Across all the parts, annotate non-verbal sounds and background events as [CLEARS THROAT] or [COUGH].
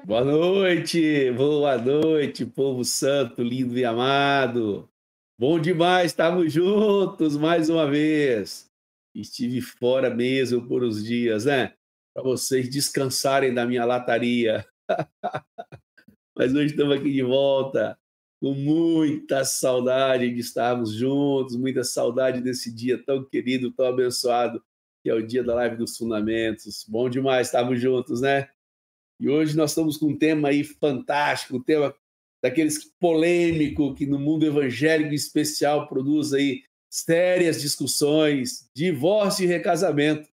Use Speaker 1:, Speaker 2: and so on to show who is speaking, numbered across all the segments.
Speaker 1: Boa noite, boa noite, povo santo, lindo e amado. Bom demais, estamos juntos mais uma vez. Estive fora mesmo por uns dias, né? Para vocês descansarem da minha lataria. [LAUGHS] Mas hoje estamos aqui de volta, com muita saudade de estarmos juntos, muita saudade desse dia tão querido, tão abençoado, que é o dia da live dos fundamentos. Bom demais estarmos juntos, né? E hoje nós estamos com um tema aí fantástico, um tema daqueles polêmico que no mundo evangélico especial produz aí sérias discussões, divórcio e recasamento.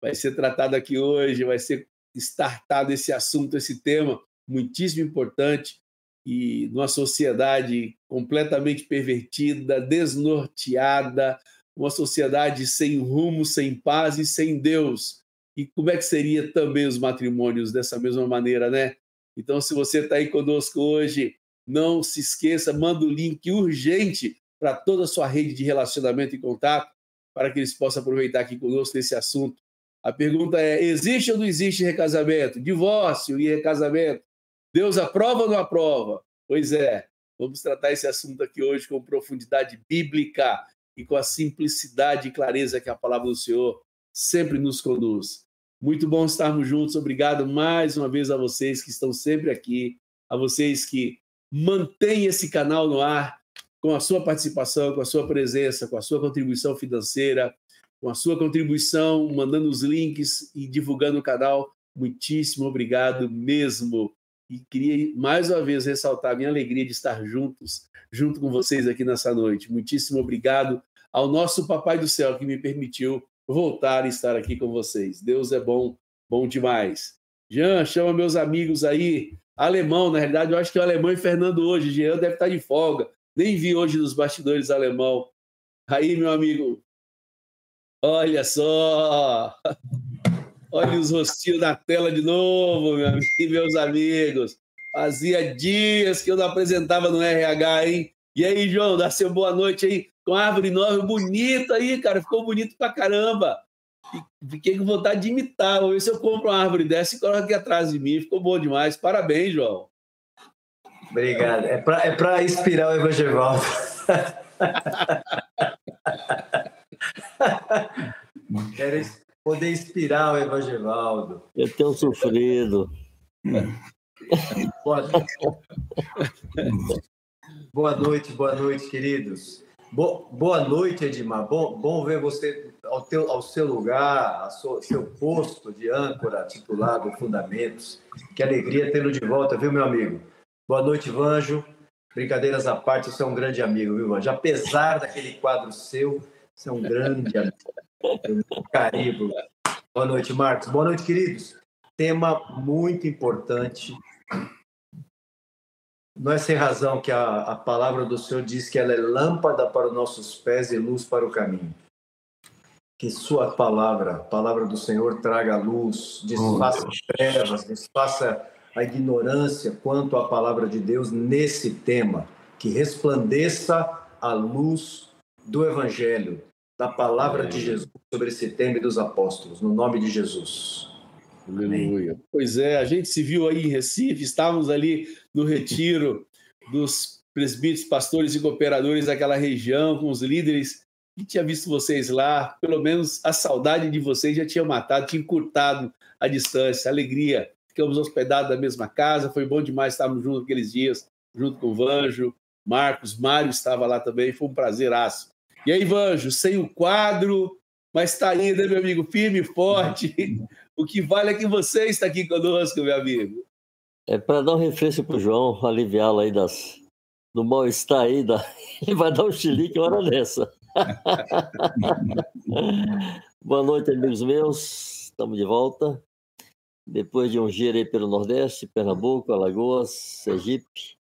Speaker 1: Vai ser tratado aqui hoje, vai ser startado esse assunto, esse tema muitíssimo importante e numa sociedade completamente pervertida, desnorteada, uma sociedade sem rumo, sem paz e sem Deus. E como é que seria também os matrimônios dessa mesma maneira, né? Então, se você está aí conosco hoje, não se esqueça, manda o link urgente para toda a sua rede de relacionamento e contato, para que eles possam aproveitar aqui conosco nesse assunto. A pergunta é: existe ou não existe recasamento? Divórcio e recasamento? Deus aprova ou não aprova? Pois é, vamos tratar esse assunto aqui hoje com profundidade bíblica e com a simplicidade e clareza que a palavra do Senhor sempre nos conduz. Muito bom estarmos juntos. Obrigado mais uma vez a vocês que estão sempre aqui, a vocês que mantêm esse canal no ar com a sua participação, com a sua presença, com a sua contribuição financeira, com a sua contribuição, mandando os links e divulgando o canal. Muitíssimo obrigado mesmo. E queria mais uma vez ressaltar a minha alegria de estar juntos, junto com vocês aqui nessa noite. Muitíssimo obrigado ao nosso Papai do Céu que me permitiu voltar e estar aqui com vocês. Deus é bom, bom demais. Jean, chama meus amigos aí. Alemão, na realidade, eu acho que é o alemão e Fernando hoje. Jean deve estar de folga. Nem vi hoje nos bastidores alemão. Aí, meu amigo. Olha só. Olha os rostinhos na tela de novo, meu amigo, meus amigos. Fazia dias que eu não apresentava no RH, hein? E aí, João, dá seu boa noite aí com árvore nova bonita aí, cara. Ficou bonito pra caramba. Fiquei com vontade de imitar. Vou ver se eu compro uma árvore dessa e coloco aqui atrás de mim. Ficou bom demais. Parabéns, João.
Speaker 2: Obrigado. É para é pra inspirar o Evangelho. [LAUGHS] Quero poder inspirar o Evangelho.
Speaker 3: Eu tenho sofrido.
Speaker 2: Boa noite, boa noite, queridos. Boa noite, Edmar. Bom, bom ver você ao, teu, ao seu lugar, ao seu, seu posto de âncora titulado Fundamentos. Que alegria tê-lo de volta, viu, meu amigo? Boa noite, Vanjo. Brincadeiras à parte, você é um grande amigo, viu, Vanjo? Apesar daquele quadro seu, você é um grande amigo. Carinho. Boa noite, Marcos. Boa noite, queridos. Tema muito importante não é sem razão que a, a palavra do Senhor diz que ela é lâmpada para os nossos pés e luz para o caminho. Que Sua palavra, a palavra do Senhor, traga luz, desfaça as trevas, desfaça a ignorância quanto à palavra de Deus nesse tema. Que resplandeça a luz do Evangelho, da palavra de Jesus sobre esse tema e dos apóstolos, no nome de Jesus.
Speaker 1: Aleluia. Pois é, a gente se viu aí em Recife, estávamos ali no retiro dos presbíteros, pastores e cooperadores daquela região, com os líderes, e tinha visto vocês lá, pelo menos a saudade de vocês já tinha matado, tinha encurtado a distância, a alegria. Ficamos hospedados na mesma casa, foi bom demais estarmos juntos aqueles dias, junto com o Vanjo, Marcos, Mário estava lá também, foi um prazeraço. E aí, Vanjo, sem o quadro, mas está ainda, né, meu amigo, firme e forte. [LAUGHS] O que vale é que você está aqui conosco, meu amigo.
Speaker 3: É para dar um refresco para o João, aliviá-lo aí das, do mal-estar aí. Da... [LAUGHS] Ele vai dar um chilique hora dessa. [LAUGHS] Boa noite, amigos meus. Estamos de volta. Depois de um giro aí pelo Nordeste, Pernambuco, Alagoas, Sergipe,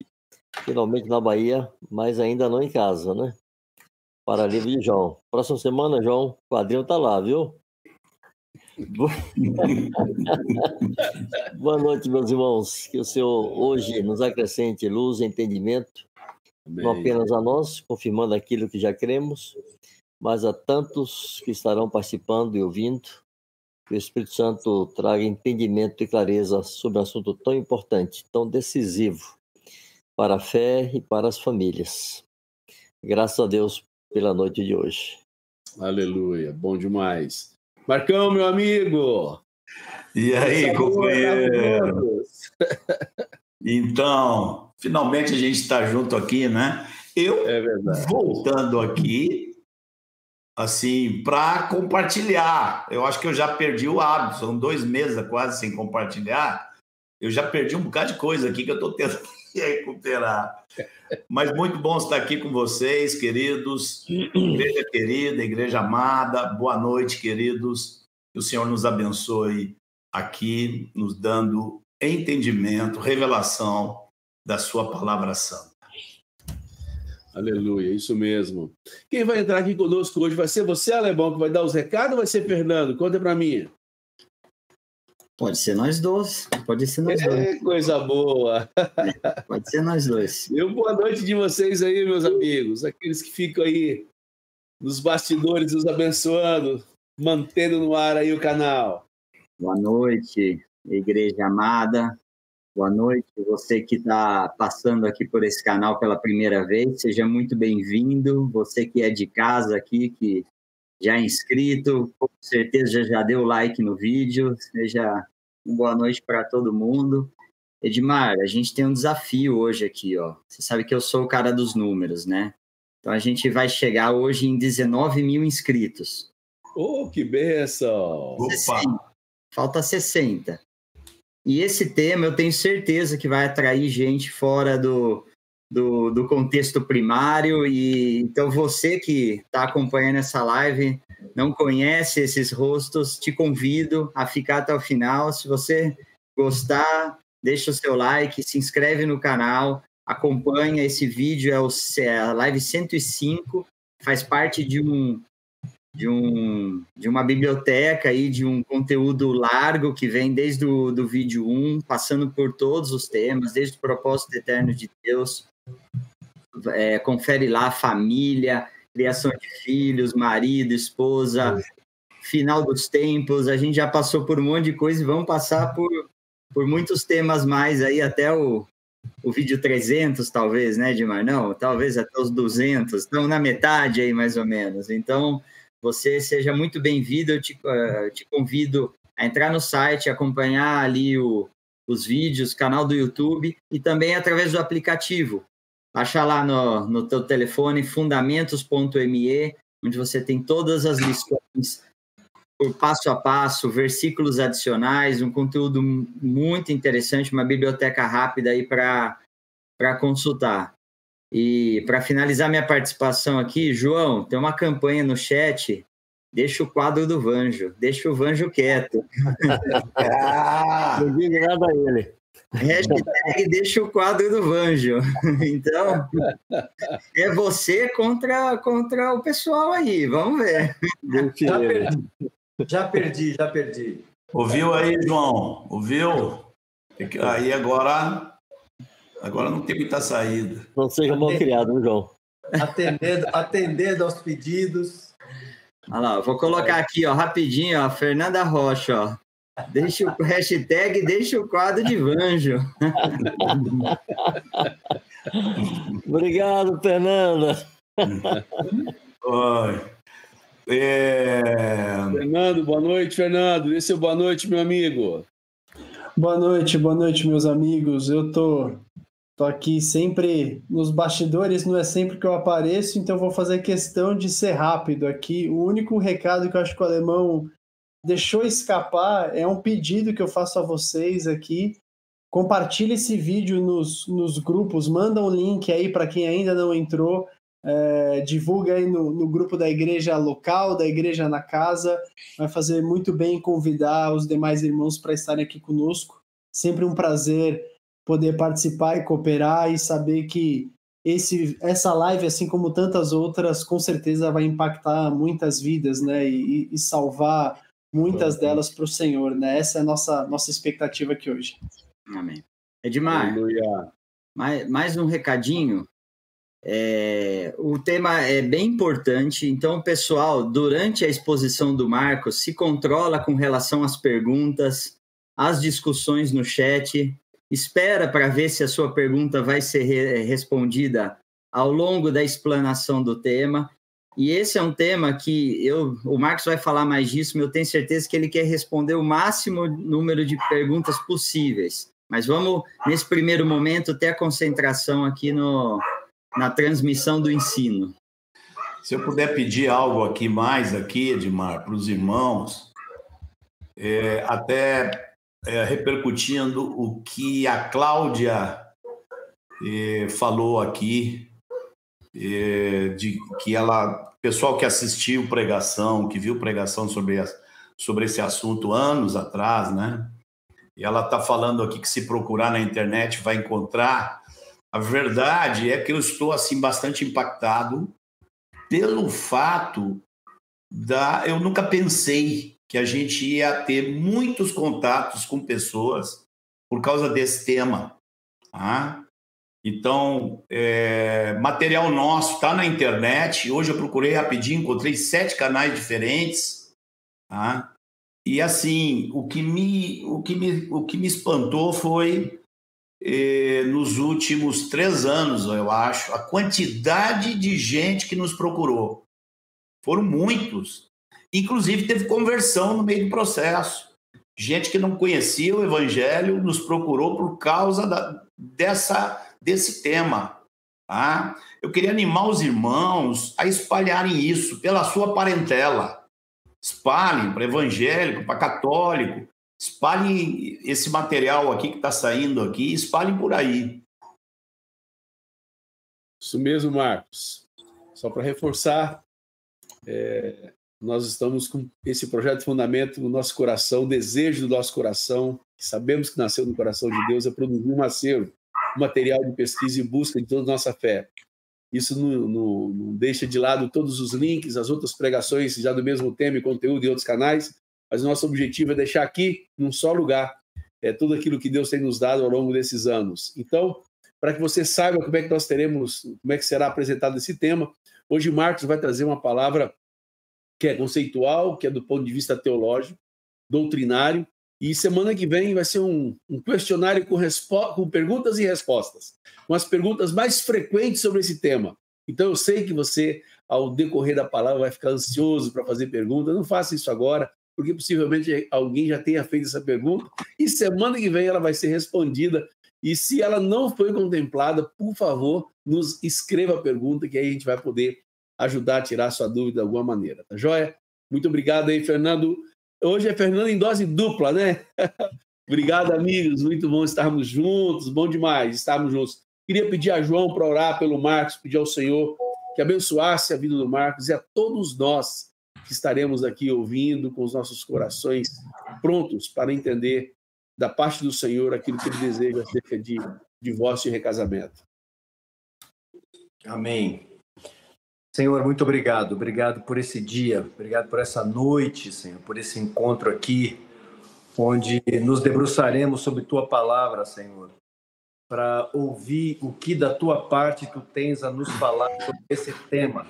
Speaker 3: finalmente na Bahia, mas ainda não em casa, né? Para livre de João. Próxima semana, João, o quadrinho tá lá, viu? [LAUGHS] Boa noite, meus irmãos. Que o Senhor hoje nos acrescente luz e entendimento, Amém. não apenas a nós, confirmando aquilo que já cremos, mas a tantos que estarão participando e ouvindo, Que o Espírito Santo traga entendimento e clareza sobre um assunto tão importante, tão decisivo para a fé e para as famílias. Graças a Deus pela noite de hoje.
Speaker 1: Aleluia, bom demais. Marcão, meu amigo!
Speaker 4: E aí, companheiro? [LAUGHS] Então, finalmente a gente está junto aqui, né? Eu, é voltando aqui, assim, para compartilhar. Eu acho que eu já perdi o hábito, são dois meses quase sem compartilhar. Eu já perdi um bocado de coisa aqui que eu estou tentando [LAUGHS] recuperar. Mas muito bom estar aqui com vocês, queridos. Igreja querida, igreja amada, boa noite, queridos. Que o Senhor nos abençoe aqui, nos dando entendimento, revelação da Sua palavra santa.
Speaker 1: Aleluia, isso mesmo. Quem vai entrar aqui conosco hoje vai ser você, Alemão, que vai dar os recados ou vai ser Fernando? Conta para mim.
Speaker 5: Pode ser nós dois. Pode ser nós
Speaker 1: é,
Speaker 5: dois.
Speaker 1: Coisa boa.
Speaker 5: É, pode ser nós dois. [LAUGHS]
Speaker 1: E boa noite de vocês aí, meus amigos. Aqueles que ficam aí nos bastidores nos abençoando, mantendo no ar aí o canal.
Speaker 5: Boa noite, igreja amada. Boa noite, você que está passando aqui por esse canal pela primeira vez, seja muito bem-vindo. Você que é de casa aqui, que já é inscrito, com certeza já deu like no vídeo, seja boa noite para todo mundo. Edmar, a gente tem um desafio hoje aqui, ó. Você sabe que eu sou o cara dos números, né? Então a gente vai chegar hoje em 19 mil inscritos.
Speaker 1: Oh, que benção!
Speaker 5: Opa! Falta 60. E esse tema eu tenho certeza que vai atrair gente fora do, do, do contexto primário. E então você que está acompanhando essa live, não conhece esses rostos, te convido a ficar até o final. Se você gostar, deixa o seu like, se inscreve no canal, acompanha esse vídeo, é, o, é a live 105, faz parte de um de, um, de uma biblioteca aí, de um conteúdo largo que vem desde o do vídeo 1, passando por todos os temas, desde o propósito eterno de Deus. É, confere lá família, criação de filhos, marido, esposa, final dos tempos. A gente já passou por um monte de coisa e vamos passar por, por muitos temas mais aí, até o, o vídeo 300, talvez, né, Dimar? Não, talvez até os 200. Estamos na metade aí, mais ou menos. Então, você seja muito bem-vindo. Eu te, uh, te, convido a entrar no site, acompanhar ali o, os vídeos, canal do YouTube e também através do aplicativo. Baixa lá no, no teu telefone fundamentos.me, onde você tem todas as lições por passo a passo, versículos adicionais, um conteúdo muito interessante, uma biblioteca rápida aí para consultar. E para finalizar minha participação aqui, João, tem uma campanha no chat. Deixa o quadro do Vanjo, deixa o Vanjo quieto. [LAUGHS]
Speaker 3: ah, não diga nada a ele.
Speaker 5: Hashtag deixa o quadro do Vanjo. [LAUGHS] Então, é você contra, contra o pessoal aí, vamos ver.
Speaker 2: Já perdi, já perdi, já perdi.
Speaker 4: Ouviu aí, João? Ouviu? Aí agora Agora não tem muita saída.
Speaker 3: Não seja mal criado, João?
Speaker 2: Atendendo, atendendo aos pedidos.
Speaker 5: Olha lá, vou colocar aqui, ó, rapidinho, ó, Fernanda Rocha, ó. Deixa o hashtag, deixa o quadro de Vanjo.
Speaker 3: Obrigado, Fernanda.
Speaker 1: Oi. É... Fernando, boa noite, Fernando. Esse é boa noite, meu amigo.
Speaker 6: Boa noite, boa noite, meus amigos. Eu tô Tô aqui sempre nos bastidores, não é sempre que eu apareço, então vou fazer questão de ser rápido aqui. O único recado que eu acho que o alemão deixou escapar é um pedido que eu faço a vocês aqui. Compartilhe esse vídeo nos, nos grupos, manda um link aí para quem ainda não entrou. É, divulga aí no, no grupo da igreja local, da igreja na casa. Vai fazer muito bem convidar os demais irmãos para estarem aqui conosco. Sempre um prazer poder participar e cooperar e saber que esse, essa live, assim como tantas outras, com certeza vai impactar muitas vidas, né? E, e salvar muitas delas para o Senhor, né? Essa é a nossa, nossa expectativa aqui hoje.
Speaker 5: Amém. Edmar, mais, mais um recadinho. É, o tema é bem importante, então, pessoal, durante a exposição do Marcos, se controla com relação às perguntas, às discussões no chat, espera para ver se a sua pergunta vai ser re respondida ao longo da explanação do tema. E esse é um tema que eu, o Marcos vai falar mais disso, mas eu tenho certeza que ele quer responder o máximo número de perguntas possíveis. Mas vamos, nesse primeiro momento, ter a concentração aqui no, na transmissão do ensino.
Speaker 4: Se eu puder pedir algo aqui mais aqui, Edmar, para os irmãos, é, até é, repercutindo o que a Cláudia é, falou aqui, de que ela, pessoal que assistiu pregação, que viu pregação sobre, sobre esse assunto anos atrás, né? E ela está falando aqui que se procurar na internet vai encontrar a verdade é que eu estou assim bastante impactado pelo fato da eu nunca pensei que a gente ia ter muitos contatos com pessoas por causa desse tema. Tá? Então, é, material nosso está na internet. Hoje eu procurei rapidinho, encontrei sete canais diferentes. Tá? E assim, o que me, o que me, o que me espantou foi nos últimos três anos, eu acho, a quantidade de gente que nos procurou. Foram muitos. Inclusive, teve conversão no meio do processo. Gente que não conhecia o Evangelho nos procurou por causa da, dessa, desse tema. Tá? Eu queria animar os irmãos a espalharem isso pela sua parentela. Espalhem para evangélico, para católico, Espalhem esse material aqui que está saindo aqui, espalhem por aí.
Speaker 1: Isso mesmo, Marcos. Só para reforçar, é, nós estamos com esse projeto de fundamento no nosso coração, o desejo do nosso coração, que sabemos que nasceu no coração de Deus, é produzir um acervo, material de pesquisa e busca de toda nossa fé. Isso não, não, não deixa de lado todos os links, as outras pregações já do mesmo tema e conteúdo em outros canais, mas nosso objetivo é deixar aqui, num só lugar, é, tudo aquilo que Deus tem nos dado ao longo desses anos. Então, para que você saiba como é que nós teremos, como é que será apresentado esse tema, hoje Marcos vai trazer uma palavra que é conceitual, que é do ponto de vista teológico, doutrinário, e semana que vem vai ser um, um questionário com, com perguntas e respostas, com as perguntas mais frequentes sobre esse tema. Então eu sei que você, ao decorrer da palavra, vai ficar ansioso para fazer perguntas. Não faça isso agora porque possivelmente alguém já tenha feito essa pergunta e semana que vem ela vai ser respondida. E se ela não foi contemplada, por favor, nos escreva a pergunta que aí a gente vai poder ajudar a tirar sua dúvida de alguma maneira, tá joia? Muito obrigado aí, Fernando. Hoje é Fernando em dose dupla, né? [LAUGHS] obrigado, amigos. Muito bom estarmos juntos. Bom demais estarmos juntos. Queria pedir a João para orar pelo Marcos, pedir ao Senhor que abençoasse a vida do Marcos e a todos nós que estaremos aqui ouvindo com os nossos corações prontos para entender da parte do Senhor aquilo que Ele deseja acerca de divórcio e recasamento.
Speaker 2: Amém. Senhor, muito obrigado. Obrigado por esse dia, obrigado por essa noite, Senhor, por esse encontro aqui, onde nos debruçaremos sobre tua palavra, Senhor, para ouvir o que da tua parte tu tens a nos falar sobre esse tema.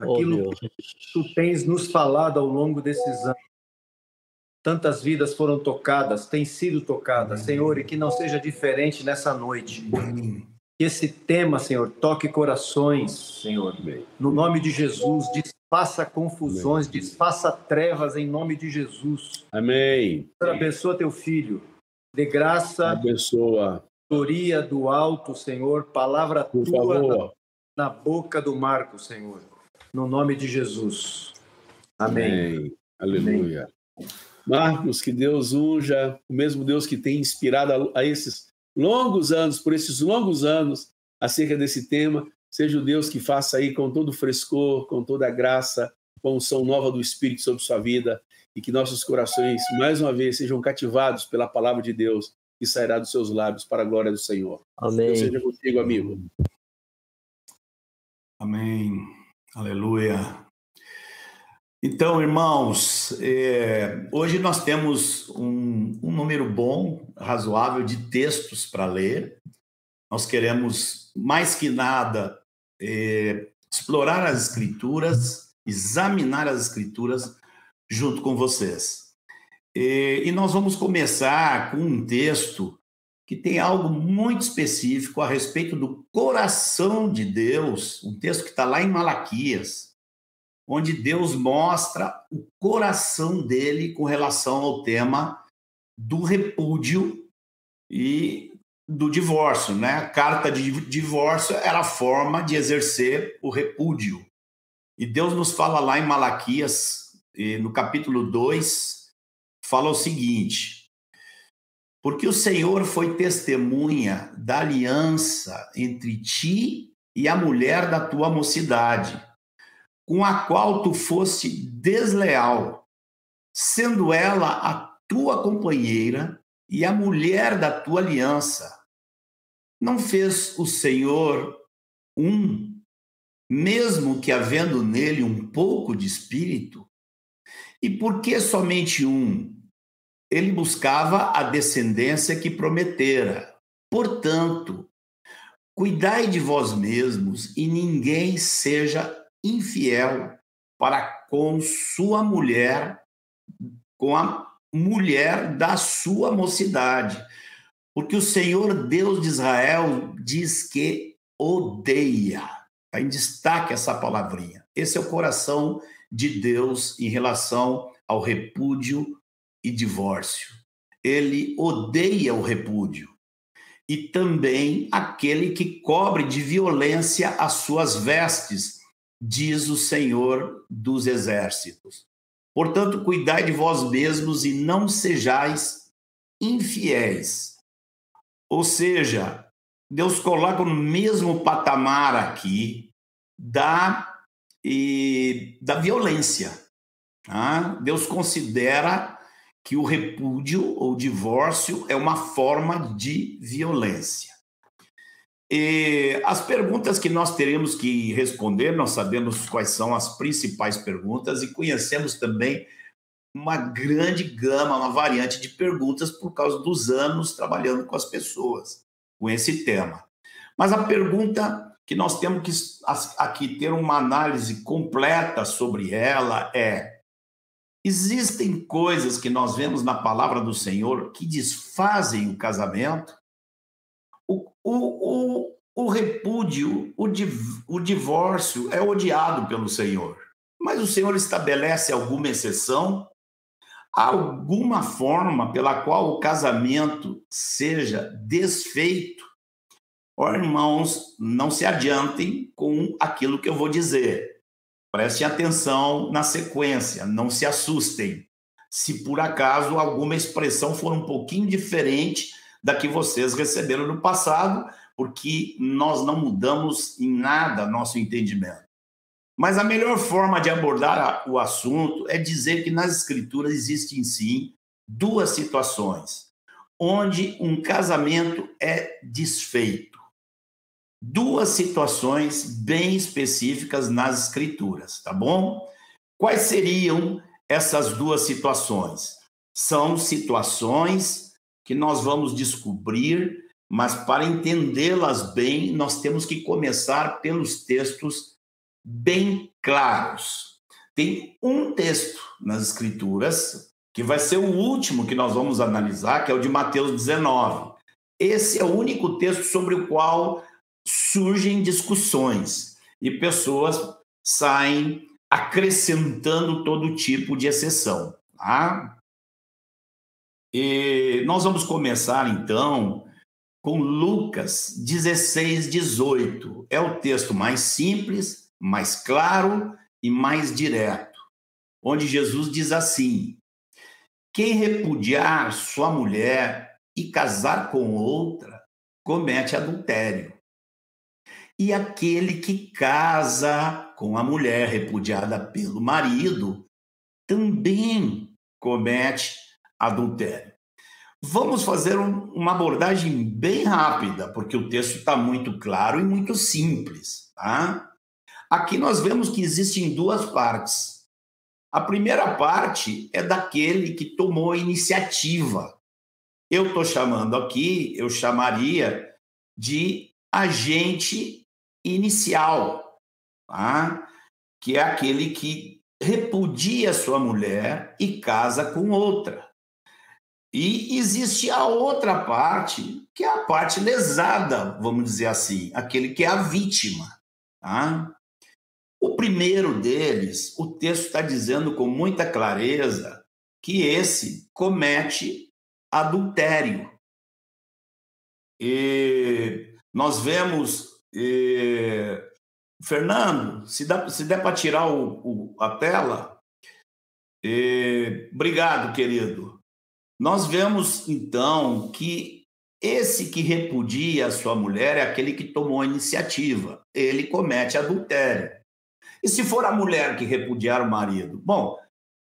Speaker 2: Oh, aquilo oh, que tu tens nos falado ao longo desses anos. Tantas vidas foram tocadas, têm sido tocadas, Senhor, e que não seja diferente nessa noite. Que esse tema, Senhor, toque corações, Senhor. No nome de Jesus, desfaça confusões, desfaça trevas em nome de Jesus.
Speaker 1: Amém.
Speaker 2: Senhor, abençoa teu filho. De graça.
Speaker 1: Abençoa.
Speaker 2: Gloria do alto, Senhor. Palavra Por tua favor. Na, na boca do Marco, Senhor no nome de Jesus. Amém. Amém.
Speaker 1: Aleluia. Amém. Marcos, que Deus unja, o mesmo Deus que tem inspirado a, a esses longos anos, por esses longos anos, acerca desse tema, seja o Deus que faça aí com todo o frescor, com toda a graça, com a unção nova do Espírito sobre sua vida e que nossos corações, mais uma vez, sejam cativados pela palavra de Deus que sairá dos seus lábios para a glória do Senhor.
Speaker 3: Amém.
Speaker 1: Deus seja contigo, amigo.
Speaker 4: Amém. Aleluia. Então, irmãos, é, hoje nós temos um, um, número bom, razoável de textos para ler. Nós queremos, mais que nada, é, explorar as escrituras, examinar as escrituras junto com vocês. E, e nós vamos começar com um texto que tem algo muito específico a respeito do coração de Deus, um texto que está lá em Malaquias, onde Deus mostra o coração dele com relação ao tema do repúdio e do divórcio, né? A carta de divórcio era a forma de exercer o repúdio. E Deus nos fala lá em Malaquias, no capítulo 2, fala o seguinte: Porque o Senhor foi testemunha da aliança entre ti e a mulher da tua mocidade, com a qual tu foste desleal, sendo ela a tua companheira e a mulher da tua aliança. Não fez o Senhor um, mesmo que havendo nele um pouco de espírito? E por que somente um? Ele buscava a descendência que prometera. Portanto, cuidai de vós mesmos e ninguém seja infiel para com sua mulher, com a mulher da sua mocidade. Porque o Senhor Deus de Israel diz que odeia. Em destaque essa palavrinha. Esse é o coração de Deus em relação ao repúdio e divórcio. Ele odeia o repúdio e também aquele que cobre de violência as suas vestes, diz o Senhor dos exércitos. Portanto, cuidai de vós mesmos e não sejais infiéis. Ou seja, Deus coloca no mesmo patamar aqui da, e, da violência. Tá? Deus considera que o repúdio ou divórcio é uma forma de violência. E as perguntas que nós teremos que responder, nós sabemos quais são as principais perguntas e conhecemos também uma grande gama, uma variante de perguntas por causa dos anos trabalhando com as pessoas com esse tema. Mas a pergunta que nós temos que aqui ter uma análise completa sobre ela é: existem coisas que nós vemos na palavra do Senhor que desfazem o casamento? O, o, o, o repúdio, o, div, o divórcio é odiado pelo Senhor. Mas o Senhor estabelece alguma exceção? Alguma forma pela qual o casamento seja desfeito? Ó, irmãos, não se adiantem com aquilo que eu vou dizer. Prestem atenção na sequência, não se assustem. Se por acaso alguma expressão for um pouquinho diferente da que vocês receberam no passado, porque nós não mudamos em nada nosso entendimento. Mas a melhor forma de abordar o assunto é dizer que nas escrituras existem sim duas situações onde um casamento é desfeito. Duas situações bem específicas nas escrituras, tá bom? Quais seriam essas duas situações? São situações que nós vamos descobrir, mas para entendê-las bem, nós temos que começar pelos textos bem claros. Tem um texto nas Escrituras, que vai ser o último que nós vamos analisar, que é o de Mateus 19. Esse é o único texto sobre o qual surgem discussões e pessoas saem acrescentando todo tipo de exceção. Tá? E nós vamos começar então com Lucas 16, 18. É o texto mais simples, mais claro e mais direto, onde Jesus diz assim: Quem repudiar sua mulher e casar com outra, comete adultério. E aquele que casa com a mulher repudiada pelo marido também comete adultério. Vamos fazer um, uma abordagem bem rápida, porque o texto está muito claro e muito simples. Tá? Aqui nós vemos que existem duas partes. A primeira parte é daquele que tomou a iniciativa. Eu estou chamando aqui, eu chamaria de agente inicial, tá? que é aquele que repudia sua mulher e casa com outra. E existe a outra parte, que é a parte lesada, vamos dizer assim, aquele que é a vítima. Tá? O primeiro deles, o texto está dizendo com muita clareza que esse comete adultério. E nós vemos. E... Fernando, se, dá, se der para tirar o, o, a tela. E... Obrigado, querido. Nós vemos, então, que esse que repudia a sua mulher é aquele que tomou a iniciativa. Ele comete adultério. E se for a mulher que repudiar o marido? Bom,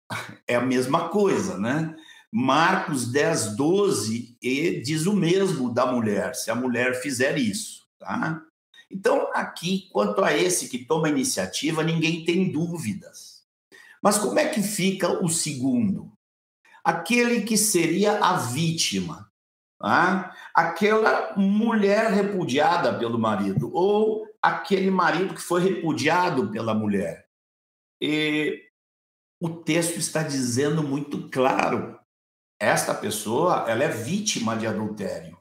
Speaker 4: [LAUGHS] é a mesma coisa, né? Marcos 10, 12 e diz o mesmo da mulher, se a mulher fizer isso, tá? Então, aqui, quanto a esse que toma a iniciativa, ninguém tem dúvidas. Mas como é que fica o segundo? Aquele que seria a vítima, tá? aquela mulher repudiada pelo marido, ou aquele marido que foi repudiado pela mulher. E o texto está dizendo muito claro esta pessoa, ela é vítima de adultério.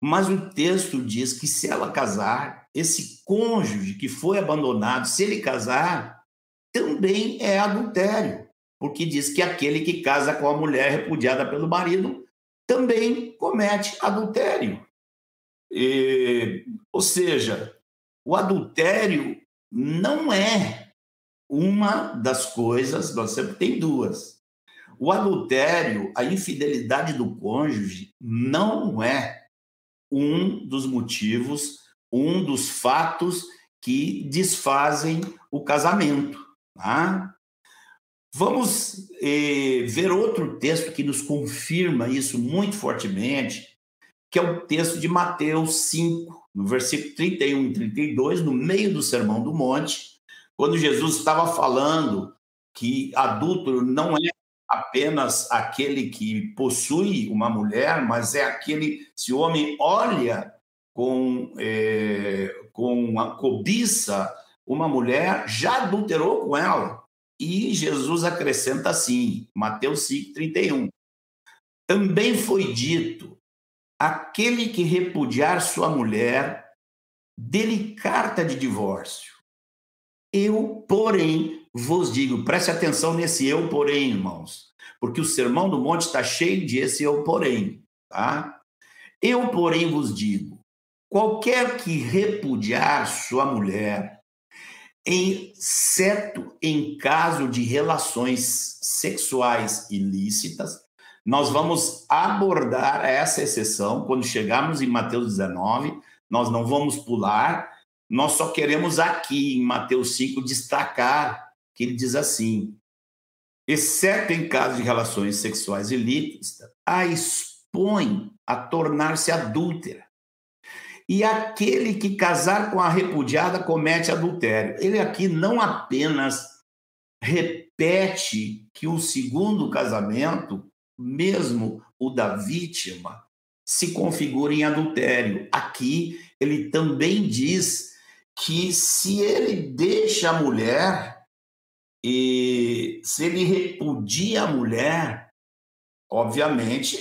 Speaker 4: Mas o texto diz que se ela casar, esse cônjuge que foi abandonado, se ele casar, também é adultério, porque diz que aquele que casa com a mulher repudiada pelo marido também comete adultério. E, ou seja, o adultério não é uma das coisas, nós sempre tem duas. O adultério, a infidelidade do cônjuge, não é um dos motivos, um dos fatos que desfazem o casamento. Tá? Vamos eh, ver outro texto que nos confirma isso muito fortemente, que é o texto de Mateus 5, no versículo 31 e 32, no meio do Sermão do Monte, quando Jesus estava falando que adúltero não é apenas aquele que possui uma mulher, mas é aquele, se o homem olha com, é, com a cobiça uma mulher, já adulterou com ela. E Jesus acrescenta assim, Mateus 5,31. Também foi dito: aquele que repudiar sua mulher, dele carta de divórcio. Eu, porém, vos digo, preste atenção nesse eu, porém, irmãos, porque o Sermão do Monte está cheio de esse eu, porém, tá? Eu, porém, vos digo: qualquer que repudiar sua mulher, exceto em caso de relações sexuais ilícitas, nós vamos abordar essa exceção quando chegarmos em Mateus 19, nós não vamos pular, nós só queremos aqui em Mateus 5 destacar que ele diz assim: exceto em caso de relações sexuais ilícitas, a expõe a tornar-se adúltera. E aquele que casar com a repudiada comete adultério. Ele aqui não apenas repete que o segundo casamento, mesmo o da vítima, se configura em adultério. Aqui ele também diz que se ele deixa a mulher e se ele repudia a mulher, obviamente,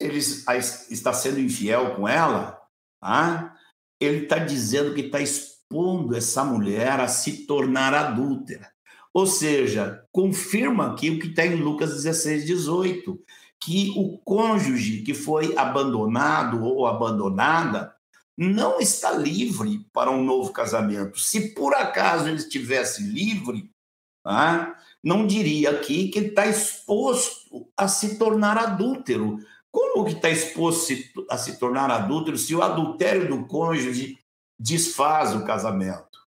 Speaker 4: ele está sendo infiel com ela, tá? ele está dizendo que está expondo essa mulher a se tornar adúltera. Ou seja, confirma aqui o que está em Lucas 16, 18, que o cônjuge que foi abandonado ou abandonada não está livre para um novo casamento. Se por acaso ele estivesse livre, Tá? Não diria aqui que ele está exposto a se tornar adúltero. Como que está exposto a se tornar adúltero se o adultério do cônjuge desfaz o casamento?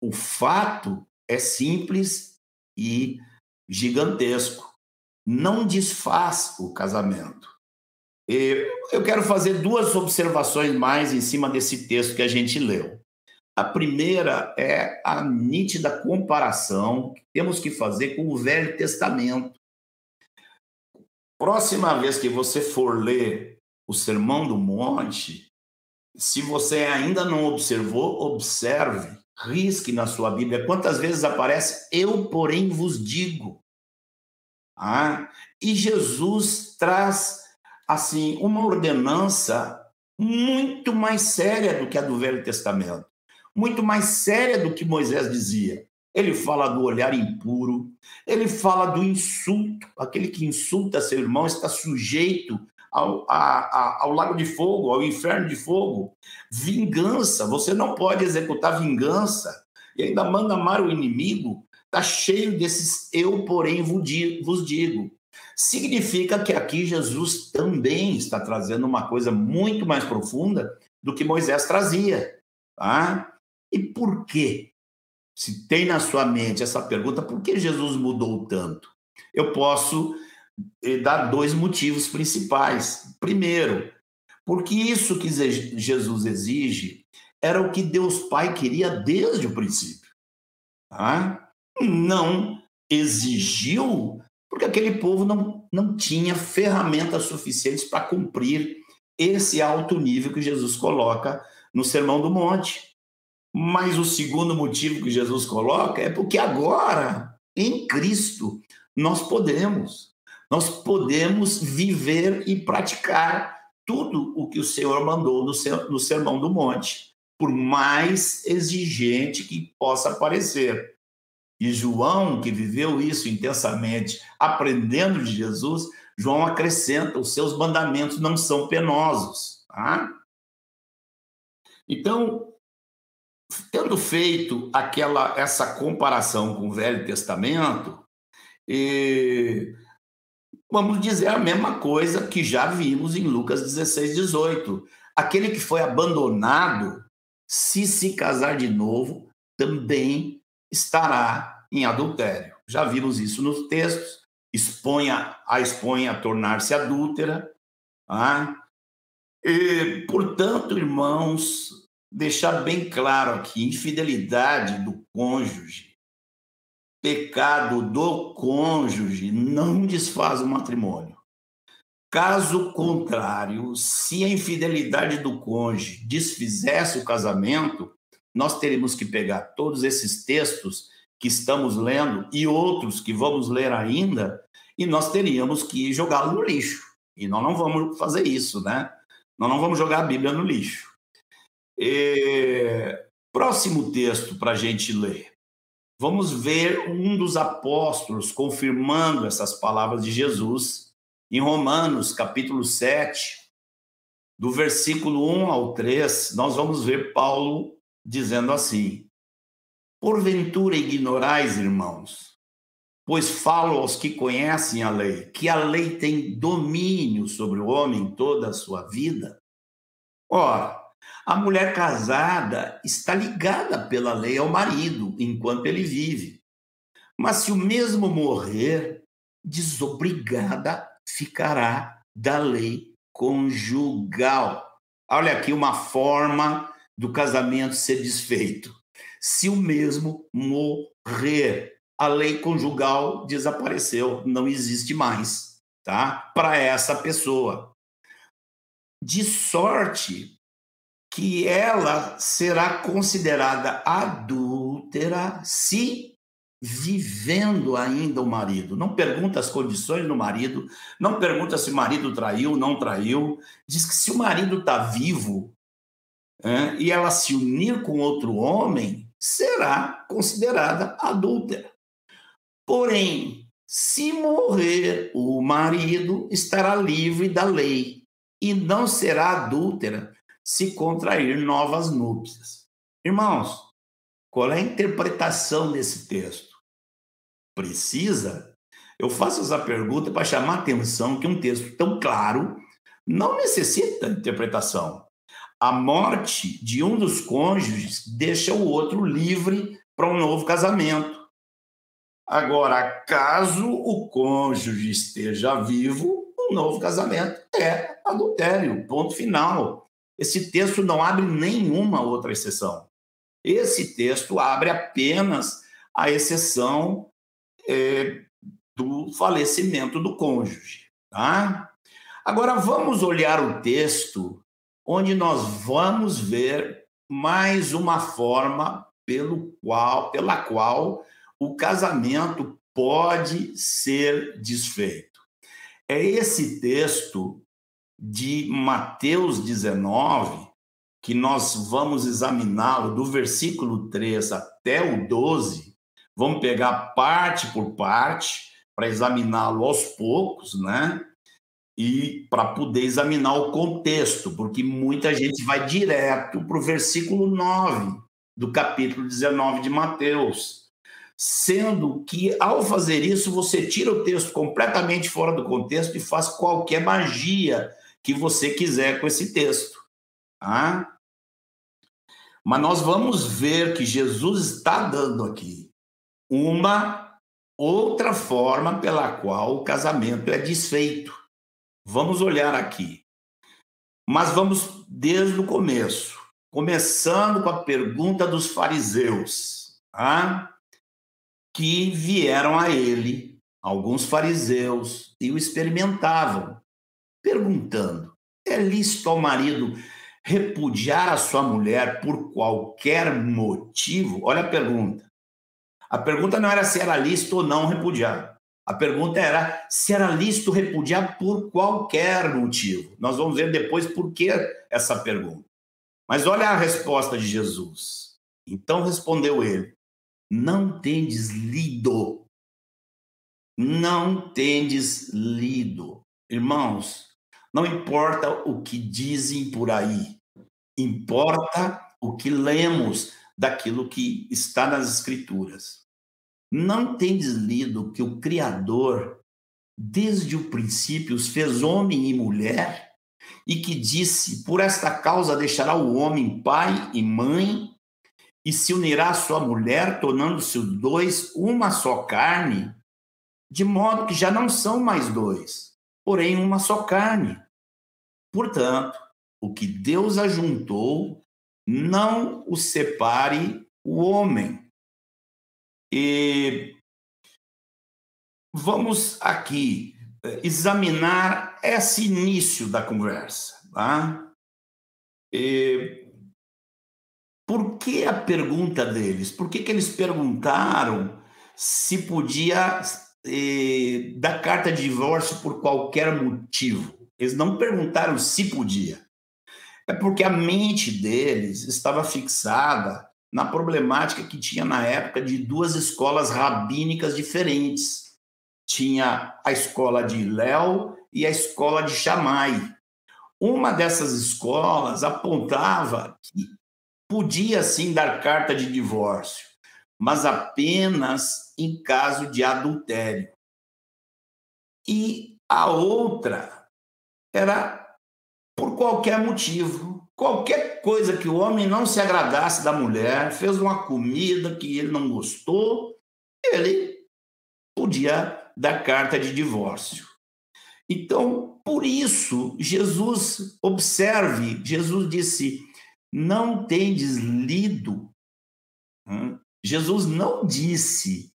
Speaker 4: O fato é simples e gigantesco. Não desfaz o casamento. Eu quero fazer duas observações mais em cima desse texto que a gente leu. A primeira é a nítida comparação que temos que fazer com o Velho Testamento. Próxima vez que você for ler o Sermão do Monte, se você ainda não observou, observe, risque na sua Bíblia. Quantas vezes aparece eu, porém, vos digo? Ah, e Jesus traz assim uma ordenança muito mais séria do que a do Velho Testamento, muito mais séria do que Moisés dizia. Ele fala do olhar impuro, ele fala do insulto. Aquele que insulta seu irmão está sujeito ao, a, a, ao lago de fogo, ao inferno de fogo. Vingança, você não pode executar vingança e ainda manda amar o inimigo. Está cheio desses eu, porém, vos digo. Significa que aqui Jesus também está trazendo uma coisa muito mais profunda do que Moisés trazia. Tá? E por quê? Se tem na sua mente essa pergunta, por que Jesus mudou tanto? Eu posso eh, dar dois motivos principais. Primeiro, porque isso que Jesus exige era o que Deus Pai queria desde o princípio. Tá? Não exigiu, porque aquele povo não, não tinha ferramentas suficientes para cumprir esse alto nível que Jesus coloca no Sermão do Monte. Mas o segundo motivo que Jesus coloca é porque agora, em Cristo, nós podemos. Nós podemos viver e praticar tudo o que o Senhor mandou no Sermão do Monte, por mais exigente que possa parecer. E João, que viveu isso intensamente, aprendendo de Jesus, João acrescenta: os seus mandamentos não são penosos. Tá? Então, tendo feito aquela essa comparação com o Velho Testamento, e, vamos dizer a mesma coisa que já vimos em Lucas 16, 18. Aquele que foi abandonado, se se casar de novo, também estará em adultério. Já vimos isso nos textos. Exponha, a expõe a tornar-se adúltera. Ah? E, portanto, irmãos, deixar bem claro aqui: infidelidade do cônjuge, pecado do cônjuge não desfaz o matrimônio. Caso contrário, se a infidelidade do cônjuge desfizesse o casamento, nós teríamos que pegar todos esses textos que estamos lendo e outros que vamos ler ainda, e nós teríamos que jogá-lo no lixo. E nós não vamos fazer isso, né? Nós não vamos jogar a Bíblia no lixo. É... Próximo texto para a gente ler. Vamos ver um dos apóstolos confirmando essas palavras de Jesus em Romanos, capítulo 7, do versículo 1 ao 3. Nós vamos ver Paulo dizendo assim: Porventura ignorais, irmãos, pois falo aos que conhecem a lei, que a lei tem domínio sobre o homem toda a sua vida. Ora, a mulher casada está ligada pela lei ao marido enquanto ele vive. Mas se o mesmo morrer, desobrigada ficará da lei conjugal. Olha aqui uma forma do casamento ser desfeito. Se o mesmo morrer, a lei conjugal desapareceu, não existe mais, tá? Para essa pessoa. De sorte que ela será considerada adúltera se vivendo ainda o marido. Não pergunta as condições do marido, não pergunta se o marido traiu, não traiu. Diz que se o marido está vivo é, e ela se unir com outro homem, será considerada adúltera. Porém, se morrer o marido, estará livre da lei e não será adúltera se contrair novas núpcias. Irmãos, qual é a interpretação desse texto? Precisa? Eu faço essa pergunta para chamar a atenção que um texto tão claro não necessita interpretação. A morte de um dos cônjuges deixa o outro livre para um novo casamento. Agora, caso o cônjuge esteja vivo, um novo casamento é adultério, ponto final. Esse texto não abre nenhuma outra exceção. Esse texto abre apenas a exceção é, do falecimento do cônjuge. Tá? Agora vamos olhar o texto onde nós vamos ver mais uma forma pelo qual, pela qual o casamento pode ser desfeito. É esse texto de Mateus 19 que nós vamos examiná-lo do versículo 3 até o 12. Vamos pegar parte por parte para examiná-lo aos poucos, né? E para poder examinar o contexto, porque muita gente vai direto para o versículo 9 do capítulo 19 de Mateus. Sendo que, ao fazer isso, você tira o texto completamente fora do contexto e faz qualquer magia que você quiser com esse texto. Tá? Mas nós vamos ver que Jesus está dando aqui uma outra forma pela qual o casamento é desfeito. Vamos olhar aqui. Mas vamos desde o começo, começando com a pergunta dos fariseus, tá? que vieram a ele, alguns fariseus, e o experimentavam, perguntando: é lícito ao marido repudiar a sua mulher por qualquer motivo? Olha a pergunta. A pergunta não era se era lícito ou não repudiar. A pergunta era se era lícito repudiar por qualquer motivo. Nós vamos ver depois por que essa pergunta. Mas olha a resposta de Jesus. Então respondeu ele: Não tendes lido. Não tendes lido. Irmãos, não importa o que dizem por aí, importa o que lemos daquilo que está nas Escrituras. Não tendes lido que o Criador, desde o princípio, os fez homem e mulher, e que disse: Por esta causa deixará o homem pai e mãe, e se unirá à sua mulher, tornando-se os dois uma só carne, de modo que já não são mais dois porém uma só carne. Portanto, o que Deus ajuntou, não o separe o homem. E vamos aqui eh, examinar esse início da conversa. Tá? E por que a pergunta deles? Por que, que eles perguntaram se podia eh, da carta de divórcio por qualquer motivo. Eles não perguntaram se podia. É porque a mente deles estava fixada na problemática que tinha na época de duas escolas rabínicas diferentes. Tinha a escola de Léo e a escola de Chamai. Uma dessas escolas apontava que podia sim dar carta de divórcio, mas apenas em caso de adultério. E a outra era por qualquer motivo, qualquer coisa que o homem não se agradasse da mulher, fez uma comida que ele não gostou, ele podia dar carta de divórcio. Então, por isso, Jesus, observe, Jesus disse: Não tendes lido. Hum, Jesus não disse,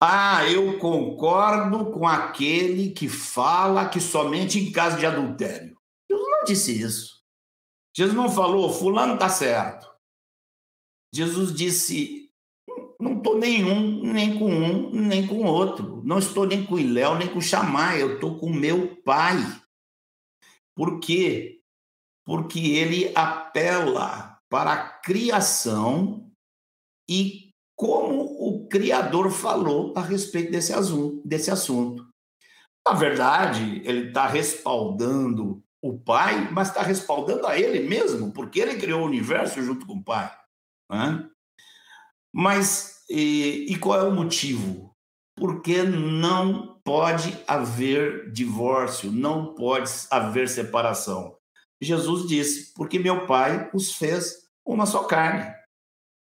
Speaker 4: ah, eu concordo com aquele que fala que somente em caso de adultério. Jesus não disse isso. Jesus não falou, fulano está certo. Jesus disse, não estou nenhum, nem com um, nem com outro. Não estou nem com Iléu, nem com Chamai. Eu estou com meu pai. Por quê? Porque ele apela para a criação e o Criador falou a respeito desse assunto. Desse assunto. Na verdade, ele está respaldando o Pai, mas está respaldando a ele mesmo, porque ele criou o universo junto com o Pai. Né? Mas, e, e qual é o motivo? Porque não pode haver divórcio, não pode haver separação. Jesus disse: porque meu Pai os fez uma só carne.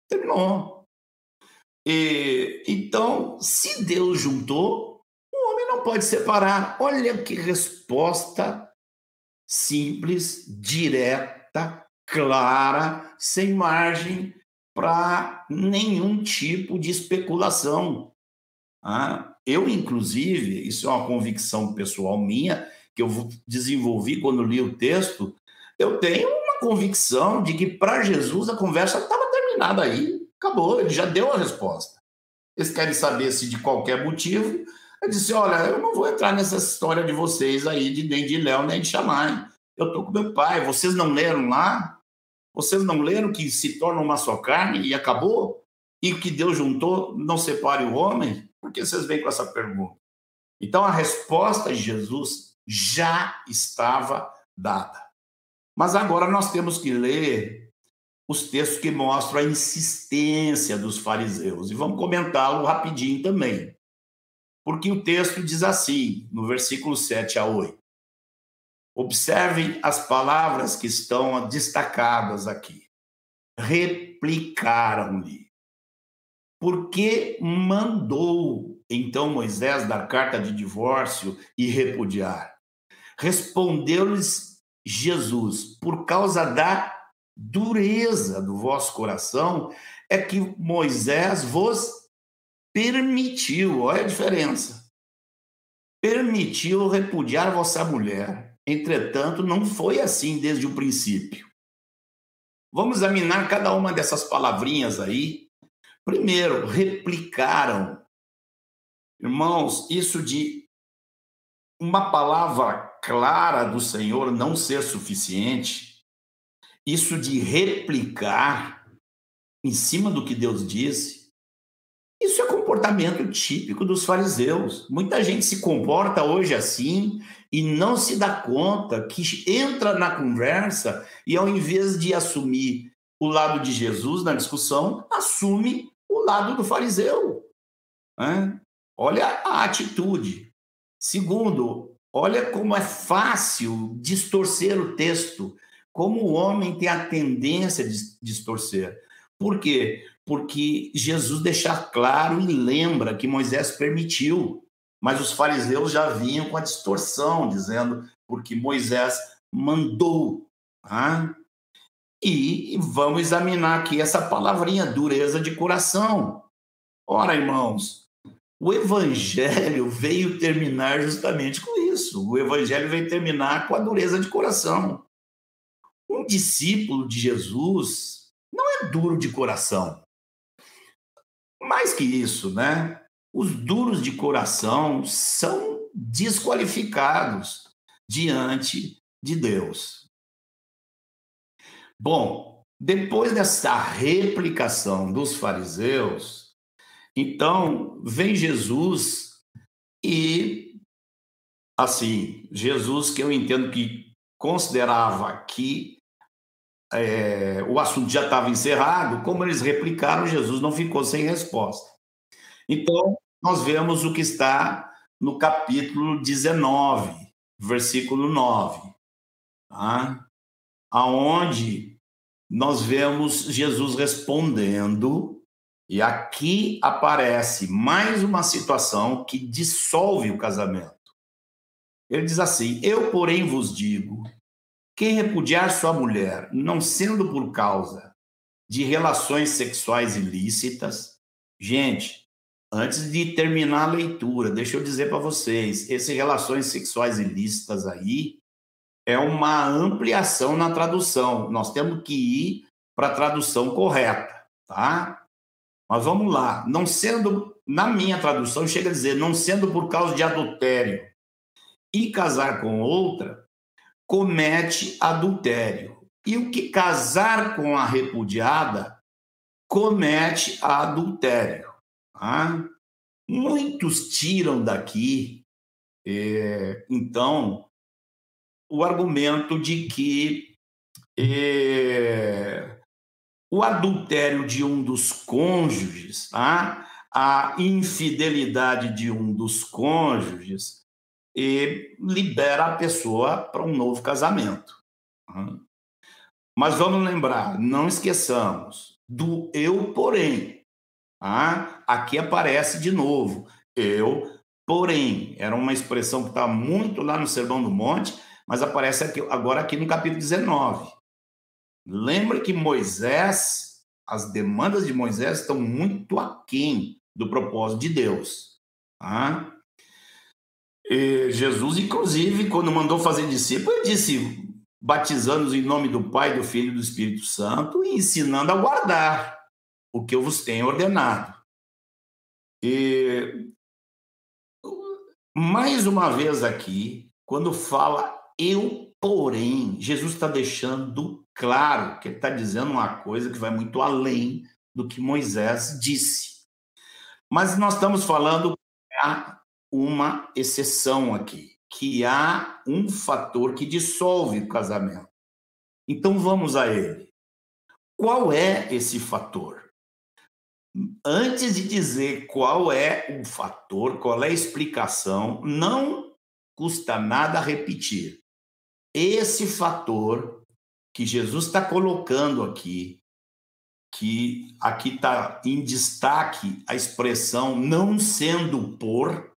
Speaker 4: Terminou. E, então, se Deus juntou, o homem não pode separar. Olha que resposta simples, direta, clara, sem margem para nenhum tipo de especulação. Ah, eu, inclusive, isso é uma convicção pessoal minha, que eu desenvolvi quando li o texto, eu tenho uma convicção de que para Jesus a conversa estava terminada aí, acabou, ele já deu a resposta. Eles querem saber se de qualquer motivo. Eu disse: Olha, eu não vou entrar nessa história de vocês aí, de, nem de Léo, nem de Xamai. Eu estou com meu pai. Vocês não leram lá? Vocês não leram que se torna uma só carne e acabou? E que Deus juntou, não separe o homem? Por que vocês vêm com essa pergunta? Então a resposta de Jesus já estava dada. Mas agora nós temos que ler os textos que mostram a insistência dos fariseus. E vamos comentá-lo rapidinho também. Porque o texto diz assim, no versículo 7 a 8. Observem as palavras que estão destacadas aqui. Replicaram-lhe. Porque mandou então Moisés dar carta de divórcio e repudiar? Respondeu-lhes Jesus: por causa da dureza do vosso coração é que Moisés vos permitiu, olha a diferença. Permitiu repudiar vossa mulher. Entretanto, não foi assim desde o princípio. Vamos examinar cada uma dessas palavrinhas aí. Primeiro, replicaram. Irmãos, isso de uma palavra clara do Senhor não ser suficiente, isso de replicar em cima do que Deus disse, isso é comportamento típico dos fariseus. Muita gente se comporta hoje assim e não se dá conta que entra na conversa e ao invés de assumir o lado de Jesus na discussão, assume o lado do fariseu. Né? Olha a atitude. Segundo, olha como é fácil distorcer o texto como o homem tem a tendência de distorcer. Por quê? Porque Jesus deixa claro e lembra que Moisés permitiu, mas os fariseus já vinham com a distorção, dizendo porque Moisés mandou. Tá? E vamos examinar aqui essa palavrinha, dureza de coração. Ora, irmãos, o evangelho veio terminar justamente com isso. O evangelho veio terminar com a dureza de coração. Um discípulo de Jesus não é duro de coração. Mais que isso, né? Os duros de coração são desqualificados diante de Deus. Bom, depois dessa replicação dos fariseus, então vem Jesus e, assim, Jesus que eu entendo que considerava que é, o assunto já estava encerrado, como eles replicaram, Jesus não ficou sem resposta. Então, nós vemos o que está no capítulo 19, versículo 9, tá? aonde nós vemos Jesus respondendo, e aqui aparece mais uma situação que dissolve o casamento. Ele diz assim: Eu, porém, vos digo quem repudiar sua mulher, não sendo por causa de relações sexuais ilícitas, gente, antes de terminar a leitura, deixa eu dizer para vocês, essas relações sexuais ilícitas aí é uma ampliação na tradução. Nós temos que ir para a tradução correta, tá? Mas vamos lá, não sendo, na minha tradução, chega a dizer, não sendo por causa de adultério e casar com outra, comete adultério. E o que casar com a repudiada comete adultério. Tá? Muitos tiram daqui, é, então, o argumento de que é, o adultério de um dos cônjuges, tá? a infidelidade de um dos cônjuges, e libera a pessoa para um novo casamento. Mas vamos lembrar, não esqueçamos do eu, porém. Ah, aqui aparece de novo, eu, porém. Era uma expressão que está muito lá no Sermão do Monte, mas aparece aqui, agora aqui no capítulo 19. Lembre que Moisés, as demandas de Moisés estão muito aquém do propósito de Deus. Ah? E Jesus, inclusive, quando mandou fazer discípulo, ele disse: batizando-os em nome do Pai, do Filho e do Espírito Santo e ensinando a guardar o que eu vos tenho ordenado. E mais uma vez aqui, quando fala eu, porém, Jesus está deixando claro que ele está dizendo uma coisa que vai muito além do que Moisés disse. Mas nós estamos falando há uma exceção aqui, que há um fator que dissolve o casamento. Então vamos a ele. Qual é esse fator? Antes de dizer qual é o fator, qual é a explicação, não custa nada repetir. Esse fator que Jesus está colocando aqui, que aqui está em destaque a expressão não sendo por,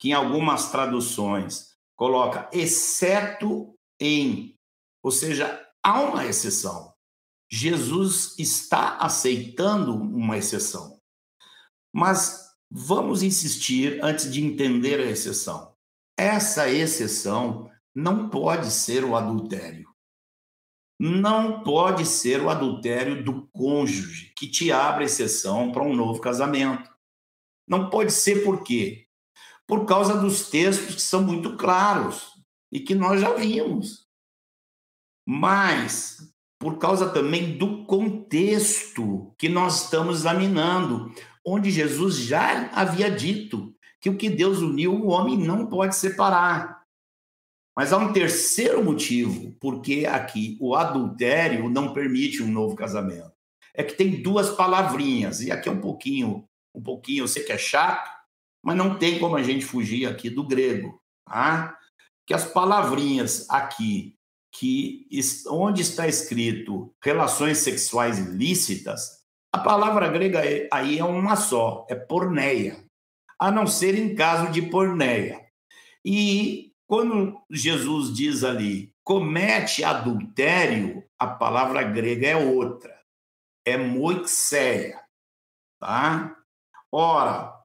Speaker 4: que em algumas traduções coloca exceto em, ou seja, há uma exceção. Jesus está aceitando uma exceção. Mas vamos insistir antes de entender a exceção. Essa exceção não pode ser o adultério não pode ser o adultério do cônjuge que te abre exceção para um novo casamento. Não pode ser por quê? Por causa dos textos que são muito claros e que nós já vimos. Mas por causa também do contexto que nós estamos examinando, onde Jesus já havia dito que o que Deus uniu, o homem não pode separar. Mas há um terceiro motivo porque aqui o adultério não permite um novo casamento. É que tem duas palavrinhas, e aqui é um pouquinho, um pouquinho, eu sei que é chato, mas não tem como a gente fugir aqui do grego, tá? Que as palavrinhas aqui, que onde está escrito relações sexuais ilícitas, a palavra grega é, aí é uma só, é porneia, a não ser em caso de porneia. E quando Jesus diz ali, comete adultério, a palavra grega é outra, é moixéia, tá? Ora,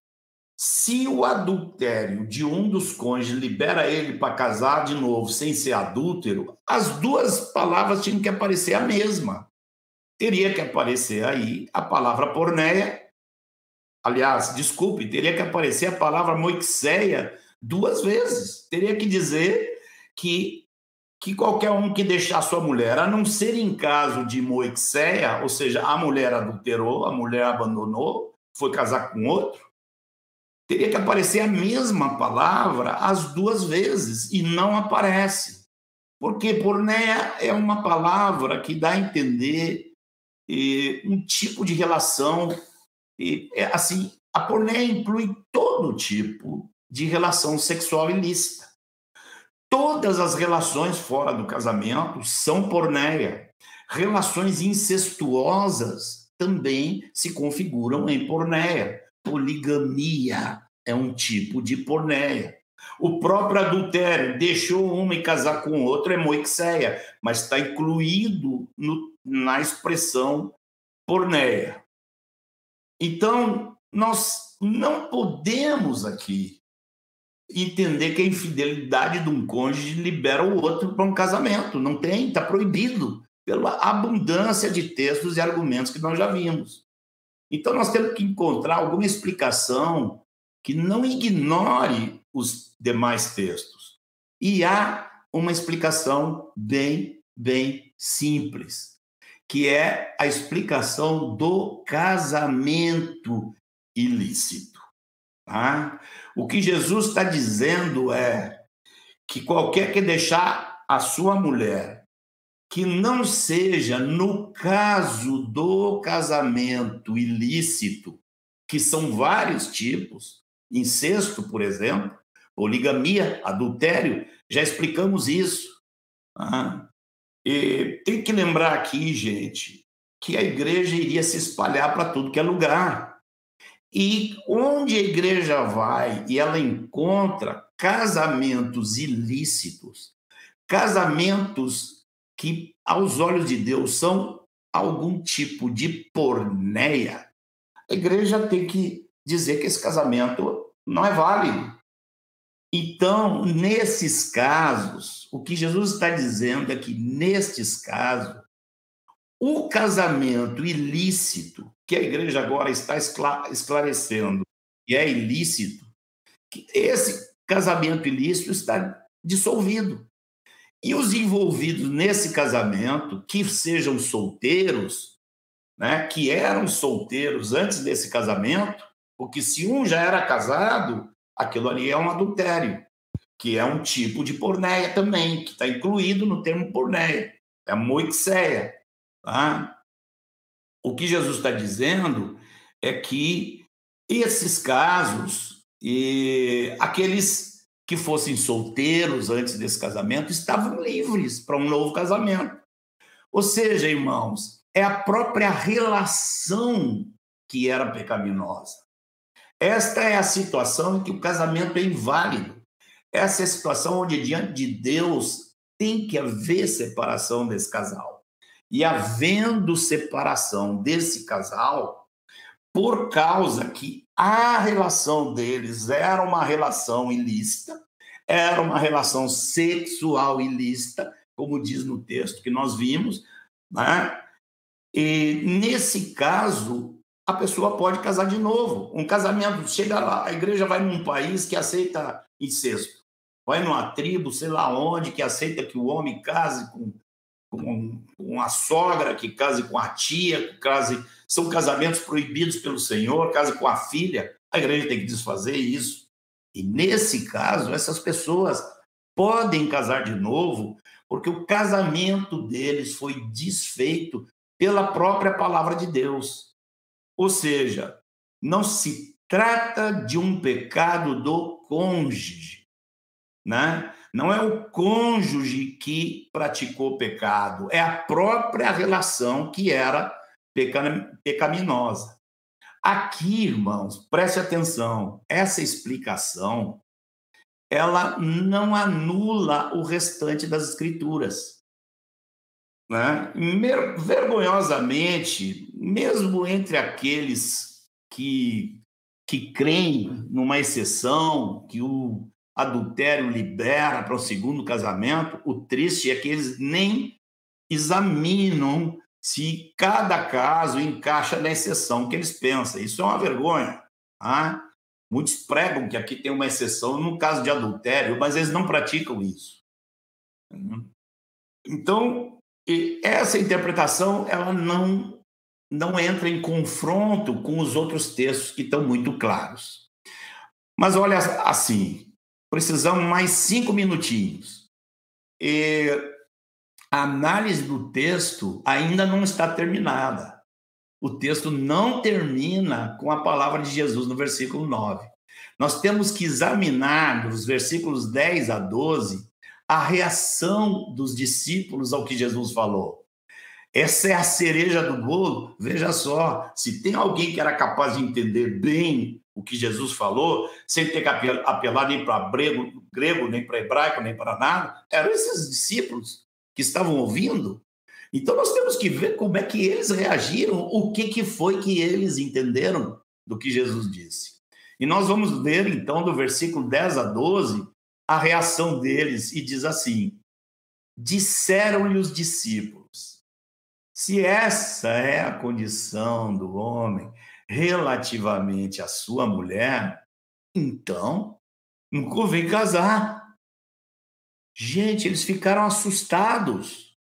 Speaker 4: se o adultério de um dos cônjuges libera ele para casar de novo sem ser adúltero, as duas palavras tinham que aparecer a mesma. Teria que aparecer aí a palavra pornéia, aliás, desculpe, teria que aparecer a palavra moixéia duas vezes. Teria que dizer que, que qualquer um que deixar sua mulher, a não ser em caso de moixéia, ou seja, a mulher adulterou, a mulher abandonou, foi casar com outro, teria que aparecer a mesma palavra as duas vezes e não aparece. Porque pornéia é uma palavra que dá a entender eh, um tipo de relação. E, é, assim, a pornéia inclui todo tipo de relação sexual ilícita. Todas as relações fora do casamento são pornéia. Relações incestuosas também se configuram em pornéia. Poligamia é um tipo de pornéia. O próprio adultério, deixou uma e casar com outra, é moixéia, mas está incluído no, na expressão pornéia. Então, nós não podemos aqui entender que a infidelidade de um cônjuge libera o outro para um casamento. Não tem, está proibido pela abundância de textos e argumentos que nós já vimos. Então nós temos que encontrar alguma explicação que não ignore os demais textos. E há uma explicação bem, bem simples, que é a explicação do casamento ilícito. Tá? O que Jesus está dizendo é que qualquer que deixar a sua mulher, que não seja no caso do casamento ilícito, que são vários tipos, incesto, por exemplo, poligamia, adultério, já explicamos isso. Ah, tem que lembrar aqui, gente, que a igreja iria se espalhar para tudo que é lugar. E onde a igreja vai e ela encontra casamentos ilícitos, casamentos que, aos olhos de Deus, são algum tipo de porneia, a igreja tem que dizer que esse casamento não é válido. Então, nesses casos, o que Jesus está dizendo é que, nestes casos, o casamento ilícito, que a igreja agora está esclarecendo, é ilícito, que esse casamento ilícito está dissolvido. E os envolvidos nesse casamento, que sejam solteiros, né, que eram solteiros antes desse casamento, porque se um já era casado, aquilo ali é um adultério, que é um tipo de porneia também, que está incluído no termo porneia, é a moixéia. Tá? O que Jesus está dizendo é que esses casos, e aqueles que fossem solteiros antes desse casamento, estavam livres para um novo casamento. Ou seja, irmãos, é a própria relação que era pecaminosa. Esta é a situação em que o casamento é inválido. Essa é a situação onde, diante de Deus, tem que haver separação desse casal. E havendo separação desse casal, por causa que a relação deles era uma relação ilícita, era uma relação sexual ilícita, como diz no texto que nós vimos, né? E nesse caso, a pessoa pode casar de novo. Um casamento, chega lá, a igreja vai num país que aceita incesto, vai numa tribo, sei lá onde, que aceita que o homem case com, com, com a sogra, que case com a tia, que case. São casamentos proibidos pelo Senhor, case com a filha. A igreja tem que desfazer isso. E nesse caso, essas pessoas podem casar de novo, porque o casamento deles foi desfeito pela própria palavra de Deus. Ou seja, não se trata de um pecado do cônjuge, né? Não é o cônjuge que praticou pecado, é a própria relação que era pecaminosa. Aqui, irmãos, preste atenção, essa explicação ela não anula o restante das escrituras. Né? Vergonhosamente, mesmo entre aqueles que, que creem numa exceção, que o adultério libera para o segundo casamento, o triste é que eles nem examinam se cada caso encaixa na exceção que eles pensam. Isso é uma vergonha. Tá? Muitos pregam que aqui tem uma exceção no caso de adultério, mas eles não praticam isso. Então, essa interpretação ela não, não entra em confronto com os outros textos que estão muito claros. Mas olha assim, precisamos mais cinco minutinhos. E a análise do texto ainda não está terminada. O texto não termina com a palavra de Jesus no versículo 9. Nós temos que examinar nos versículos 10 a 12 a reação dos discípulos ao que Jesus falou. Essa é a cereja do bolo. Veja só, se tem alguém que era capaz de entender bem o que Jesus falou, sem ter que apelar nem para grego, nem para hebraico, nem para nada, eram esses discípulos que estavam ouvindo. Então nós temos que ver como é que eles reagiram, o que, que foi que eles entenderam do que Jesus disse. E nós vamos ver então do versículo 10 a 12 a reação deles e diz assim: Disseram-lhe os discípulos: Se essa é a condição do homem relativamente à sua mulher, então não convém casar. Gente, eles ficaram assustados.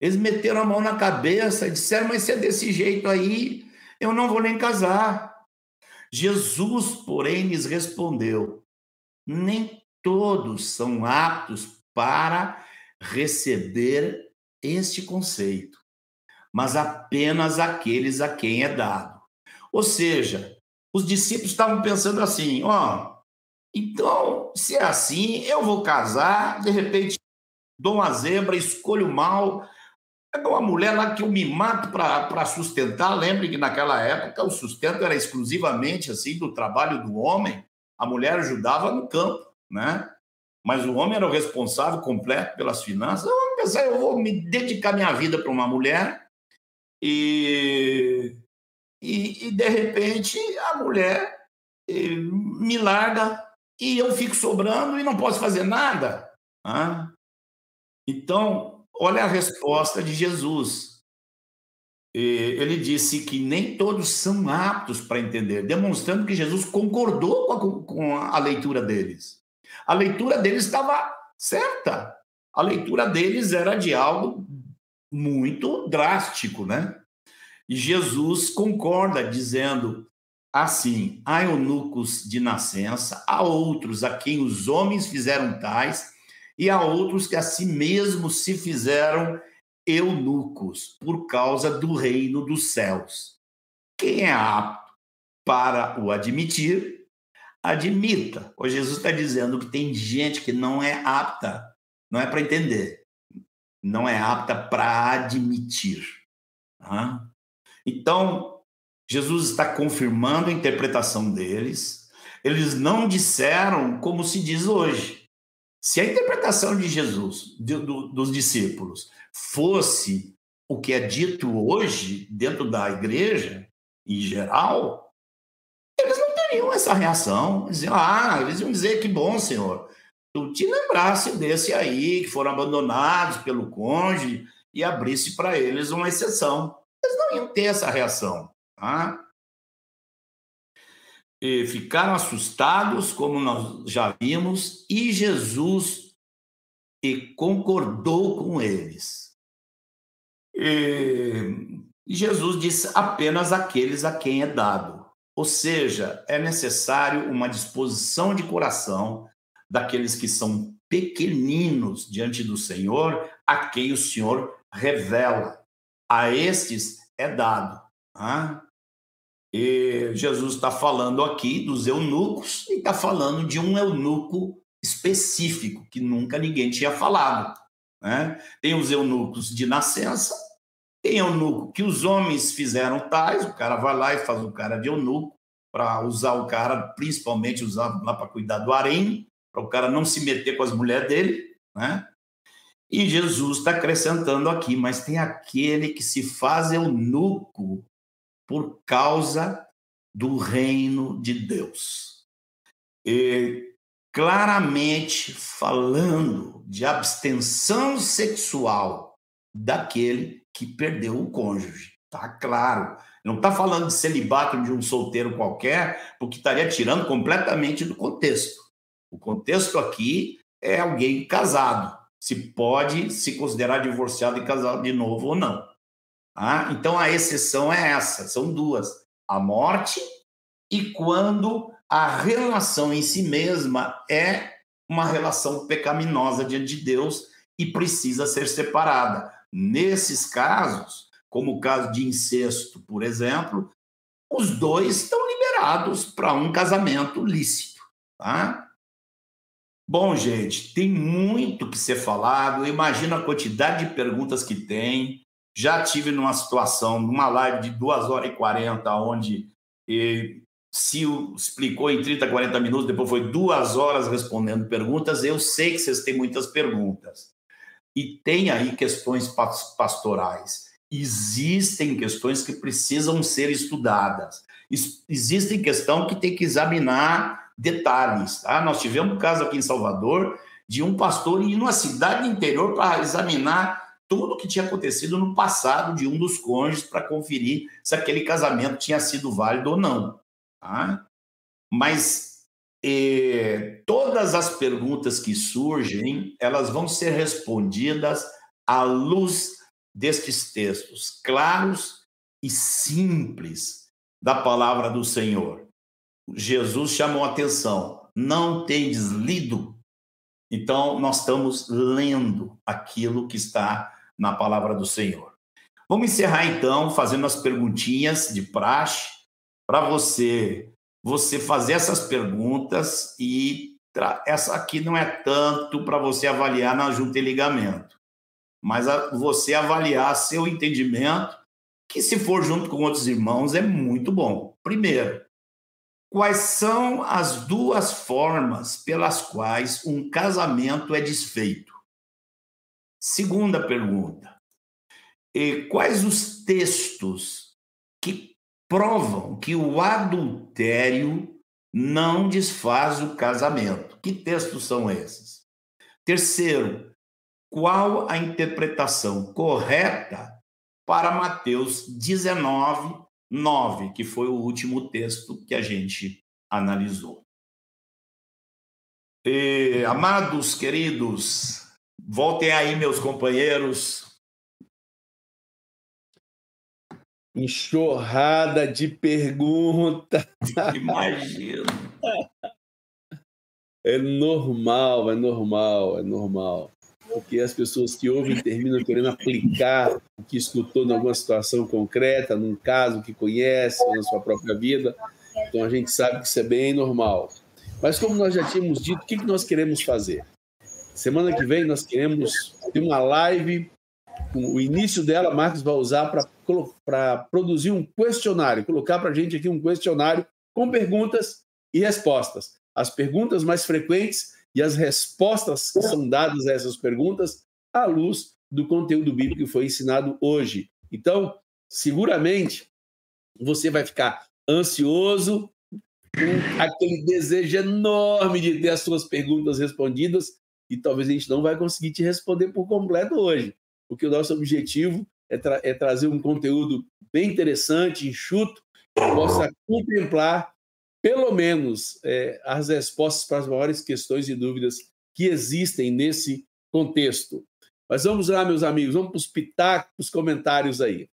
Speaker 4: Eles meteram a mão na cabeça e disseram: Mas se é desse jeito aí, eu não vou nem casar. Jesus, porém, lhes respondeu: Nem todos são aptos para receber este conceito, mas apenas aqueles a quem é dado. Ou seja, os discípulos estavam pensando assim: ó, então, se é assim, eu vou casar, de repente dou uma zebra, escolho mal, é uma mulher lá que eu me mato para sustentar. Lembre que naquela época o sustento era exclusivamente assim do trabalho do homem, a mulher ajudava no campo né? Mas o homem era o responsável completo pelas finanças. Eu vou pensar, eu vou me dedicar minha vida para uma mulher e, e, e, de repente a mulher eh, me larga e eu fico sobrando e não posso fazer nada. Ah? Então, olha a resposta de Jesus. Ele disse que nem todos são aptos para entender, demonstrando que Jesus concordou com a, com a leitura deles. A leitura deles estava certa. A leitura deles era de algo muito drástico, né? E Jesus concorda, dizendo assim: há eunucos de nascença, há outros a quem os homens fizeram tais, e há outros que a si mesmos se fizeram eunucos, por causa do reino dos céus. Quem é apto para o admitir, admita. O Jesus está dizendo que tem gente que não é apta, não é para entender, não é apta para admitir. Então, Jesus está confirmando a interpretação deles. Eles não disseram como se diz hoje. Se a interpretação de Jesus, de, do, dos discípulos, fosse o que é dito hoje dentro da igreja, em geral, eles não teriam essa reação. Eles iam, ah, eles iam dizer que bom, Senhor, tu te lembrasse desse aí, que foram abandonados pelo cônjuge, e abrisse para eles uma exceção eles não iam ter essa reação. Tá? E ficaram assustados, como nós já vimos, e Jesus e concordou com eles. E, Jesus disse apenas aqueles a quem é dado. Ou seja, é necessário uma disposição de coração daqueles que são pequeninos diante do Senhor, a quem o Senhor revela a estes é dado. Tá? E Jesus está falando aqui dos eunucos e está falando de um eunuco específico que nunca ninguém tinha falado. Né? Tem os eunucos de nascença, tem eunuco que os homens fizeram tais, o cara vai lá e faz o cara de eunuco para usar o cara, principalmente usado lá para cuidar do harém, para o cara não se meter com as mulheres dele, né? E Jesus está acrescentando aqui, mas tem aquele que se faz eunuco por causa do reino de Deus. E claramente falando de abstenção sexual daquele que perdeu o cônjuge. Tá claro. Não está falando de celibato de um solteiro qualquer, porque estaria tirando completamente do contexto. O contexto aqui é alguém casado se pode se considerar divorciado e casado de novo ou não. Ah, então a exceção é essa, são duas: a morte e quando a relação em si mesma é uma relação pecaminosa diante de Deus e precisa ser separada. Nesses casos, como o caso de incesto, por exemplo, os dois estão liberados para um casamento lícito. Tá? Bom, gente, tem muito que ser falado. Imagina a quantidade de perguntas que tem. Já tive numa situação, numa live de 2 horas e 40, onde eh, se explicou em 30, 40 minutos, depois foi duas horas respondendo perguntas. Eu sei que vocês têm muitas perguntas. E tem aí questões pastorais. Existem questões que precisam ser estudadas. Existem questões que tem que examinar detalhes. Tá? Nós tivemos um caso aqui em Salvador de um pastor ir numa cidade interior para examinar tudo o que tinha acontecido no passado de um dos cônjuges para conferir se aquele casamento tinha sido válido ou não. Tá? Mas eh, todas as perguntas que surgem, elas vão ser respondidas à luz destes textos claros e simples da palavra do Senhor. Jesus chamou atenção. Não tendes lido? Então, nós estamos lendo aquilo que está na palavra do Senhor. Vamos encerrar então fazendo as perguntinhas de praxe para você você fazer essas perguntas e essa aqui não é tanto para você avaliar na junta e ligamento, mas você avaliar seu entendimento, que se for junto com outros irmãos é muito bom. Primeiro, Quais são as duas formas pelas quais um casamento é desfeito? Segunda pergunta. E quais os textos que provam que o adultério não desfaz o casamento. Que textos são esses? Terceiro, qual a interpretação correta para Mateus 19, 9, que foi o último texto que a gente analisou? E, amados, queridos, voltem aí, meus companheiros,
Speaker 1: Enxurrada de perguntas.
Speaker 4: Imagina.
Speaker 1: É normal, é normal, é normal. Porque as pessoas que ouvem terminam querendo aplicar o que escutou em alguma situação concreta, num caso que conhece, na sua própria vida. Então a gente sabe que isso é bem normal. Mas como nós já tínhamos dito, o que nós queremos fazer? Semana que vem nós queremos ter uma live o início dela, Marcos vai usar para produzir um questionário, colocar para a gente aqui um questionário com perguntas e respostas. As perguntas mais frequentes e as respostas que são dadas a essas perguntas à luz do conteúdo bíblico que foi ensinado hoje. Então, seguramente, você vai ficar ansioso, com aquele desejo enorme de ter as suas perguntas respondidas, e talvez a gente não vai conseguir te responder por completo hoje porque o nosso objetivo é, tra é trazer um conteúdo bem interessante, enxuto, que possa contemplar, pelo menos, é, as respostas para as maiores questões e dúvidas que existem nesse contexto. Mas vamos lá, meus amigos, vamos para os pitacos, os comentários aí.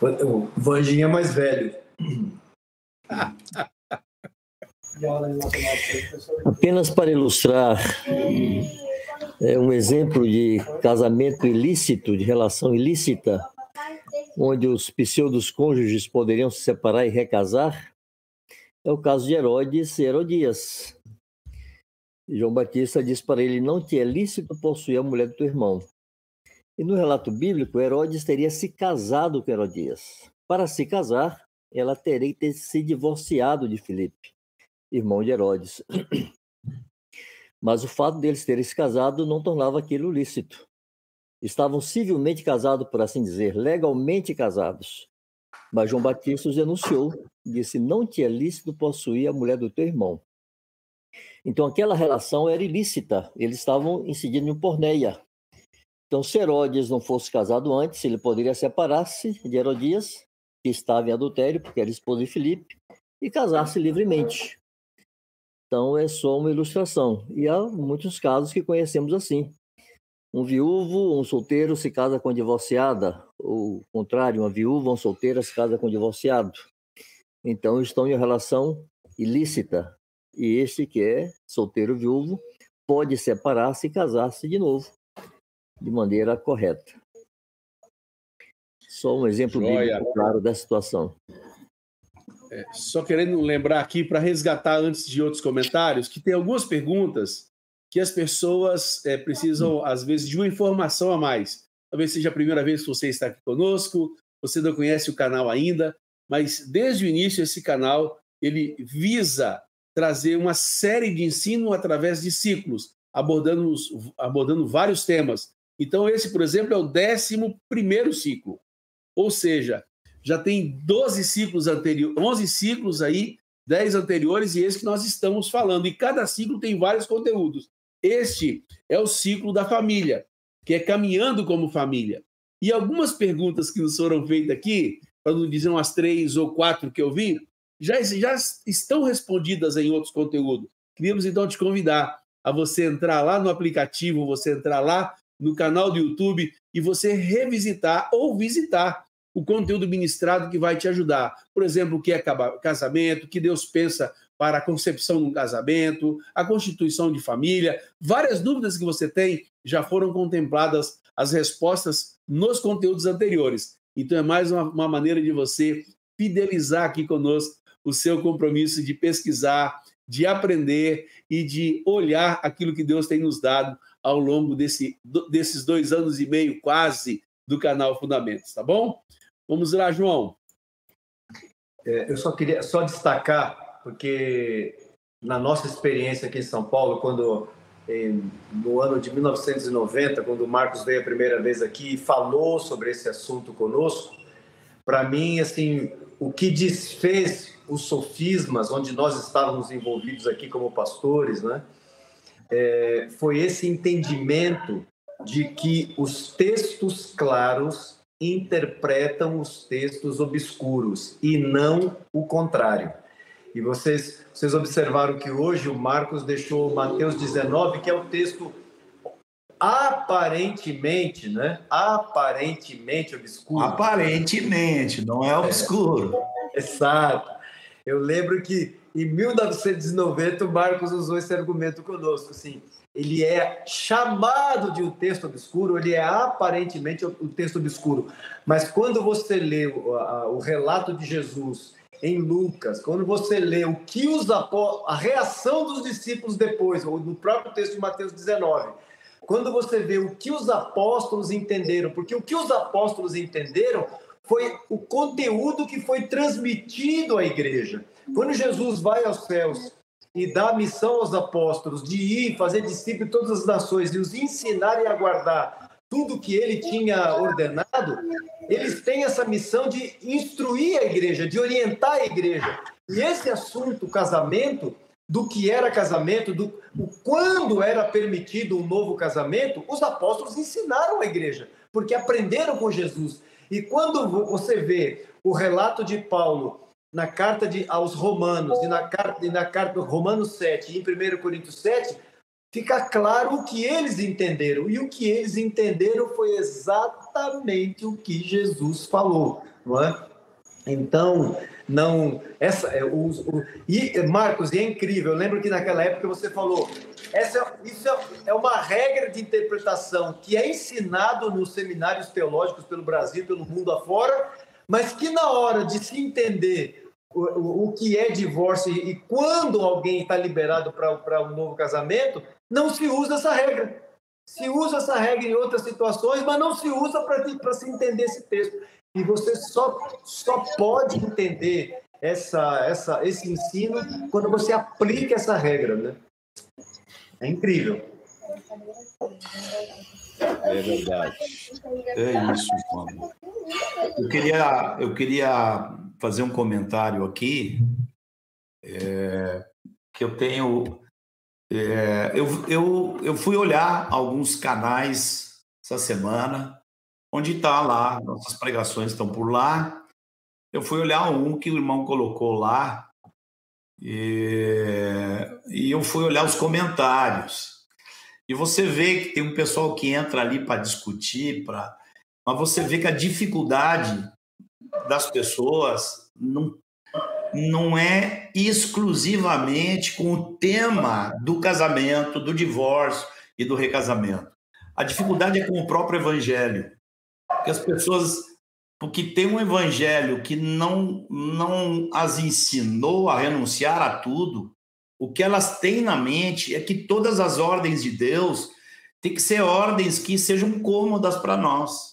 Speaker 2: O Vanginha é mais velho. [LAUGHS]
Speaker 3: Apenas para ilustrar é, um exemplo de casamento ilícito, de relação ilícita, onde os pseudos cônjuges poderiam se separar e recasar, é o caso de Herodes e Herodias. João Batista diz para ele: Não te é lícito possuir a mulher do teu irmão. E no relato bíblico, Herodes teria se casado com Herodias. Para se casar, ela teria que ter se divorciado de Filipe irmão de Herodes. [CLEARS THROAT] Mas o fato deles terem se casado não tornava aquilo lícito. Estavam civilmente casados, por assim dizer, legalmente casados. Mas João Batista os denunciou, disse: Não te é lícito possuir a mulher do teu irmão. Então aquela relação era ilícita, eles estavam incidindo em porneia. Então, se Herodes não fosse casado antes, ele poderia separar-se de Herodias, que estava em adultério, porque era esposa de Filipe, e casar-se livremente. Então, é só uma ilustração. E há muitos casos que conhecemos assim. Um viúvo, um solteiro se casa com divorciada, ou o contrário, uma viúva, um solteira se casa com divorciado. Então, estão em relação ilícita. E este que é solteiro viúvo pode separar-se e casar-se de novo, de maneira correta. Só um exemplo bíblico claro da situação.
Speaker 1: É, só querendo lembrar aqui, para resgatar antes de outros comentários, que tem algumas perguntas que as pessoas é, precisam, às vezes, de uma informação a mais. Talvez seja a primeira vez que você está aqui conosco, você não conhece o canal ainda, mas desde o início esse canal ele visa trazer uma série de ensino através de ciclos, abordando, abordando vários temas. Então, esse, por exemplo, é o 11 primeiro ciclo. Ou seja, já tem 12 ciclos anteriores, 11 ciclos aí, 10 anteriores e esse que nós estamos falando. E cada ciclo tem vários conteúdos. Este é o ciclo da família, que é caminhando como família. E algumas perguntas que nos foram feitas aqui, para não dizer umas três ou quatro que eu vi, já, já estão respondidas em outros conteúdos. Queríamos então te convidar a você entrar lá no aplicativo, você entrar lá no canal do YouTube e você revisitar ou visitar o conteúdo ministrado que vai te ajudar. Por exemplo, o que é casamento, o que Deus pensa para a concepção de um casamento, a constituição de família. Várias dúvidas que você tem já foram contempladas as respostas nos conteúdos anteriores. Então, é mais uma, uma maneira de você fidelizar aqui conosco o seu compromisso de pesquisar, de aprender e de olhar aquilo que Deus tem nos dado ao longo desse, desses dois anos e meio, quase, do canal Fundamentos, tá bom? Vamos lá, João.
Speaker 2: É, eu só queria só destacar, porque na nossa experiência aqui em São Paulo, quando no ano de 1990, quando o Marcos veio a primeira vez aqui e falou sobre esse assunto conosco, para mim, assim, o que desfez os sofismas onde nós estávamos envolvidos aqui como pastores, né? É, foi esse entendimento de que os textos claros interpretam os textos obscuros e não o contrário. E vocês, vocês observaram que hoje o Marcos deixou Mateus 19, que é o texto aparentemente, né? Aparentemente obscuro.
Speaker 4: Aparentemente, não é obscuro.
Speaker 2: É, [LAUGHS] exato. Eu lembro que em 1990 o Marcos usou esse argumento conosco, assim, ele é chamado de um texto obscuro, ele é aparentemente um texto obscuro, mas quando você lê o, a, o relato de Jesus em Lucas, quando você lê o que os a reação dos discípulos depois, ou no próprio texto de Mateus 19, quando você vê o que os apóstolos entenderam, porque o que os apóstolos entenderam foi o conteúdo que foi transmitido à igreja. Quando Jesus vai aos céus e dá missão aos apóstolos de ir fazer discípulos de todas as nações e os ensinarem a guardar tudo que ele tinha ordenado, eles têm essa missão de instruir a igreja, de orientar a igreja. E esse assunto, casamento, do que era casamento, do quando era permitido um novo casamento, os apóstolos ensinaram a igreja, porque aprenderam com Jesus. E quando você vê o relato de Paulo na carta de, aos Romanos e na carta, e na carta Romanos 7 e em 1 Coríntios 7, fica claro o que eles entenderam. E o que eles entenderam foi exatamente o que Jesus falou, não é? Então, não. Essa, é, o, o, e, Marcos, e é incrível, eu lembro que naquela época você falou: essa, isso é, é uma regra de interpretação que é ensinado nos seminários teológicos pelo Brasil, pelo mundo afora, mas que na hora de se entender o, o, o que é divórcio e, e quando alguém está liberado para um novo casamento, não se usa essa regra. Se usa essa regra em outras situações, mas não se usa para se entender esse texto. E você só, só pode entender essa, essa, esse ensino quando você aplica essa regra, né? É incrível.
Speaker 1: É verdade.
Speaker 4: É isso, mano. Eu queria, eu queria fazer um comentário aqui, é, que eu tenho. É, eu, eu, eu fui olhar alguns canais essa semana onde está lá, nossas pregações estão por lá. Eu fui olhar um que o irmão colocou lá e, e eu fui olhar os comentários. E você vê que tem um pessoal que entra ali para discutir, para mas você vê que a dificuldade das pessoas não, não é exclusivamente com o tema do casamento, do divórcio e do recasamento. A dificuldade é com o próprio evangelho que as pessoas, porque tem um evangelho que não, não as ensinou a renunciar a tudo, o que elas têm na mente é que todas as ordens de Deus têm que ser ordens que sejam cômodas para nós.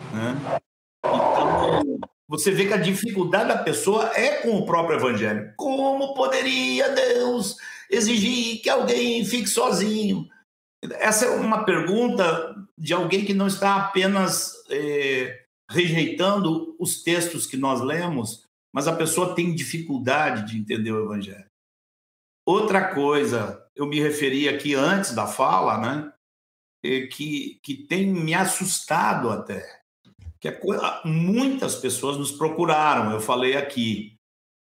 Speaker 4: Né? Então, você vê que a dificuldade da pessoa é com o próprio evangelho. Como poderia Deus exigir que alguém fique sozinho? Essa é uma pergunta de alguém que não está apenas é, rejeitando os textos que nós lemos, mas a pessoa tem dificuldade de entender o Evangelho. Outra coisa, eu me referi aqui antes da fala, né? É que, que tem me assustado até. Que é, muitas pessoas nos procuraram, eu falei aqui,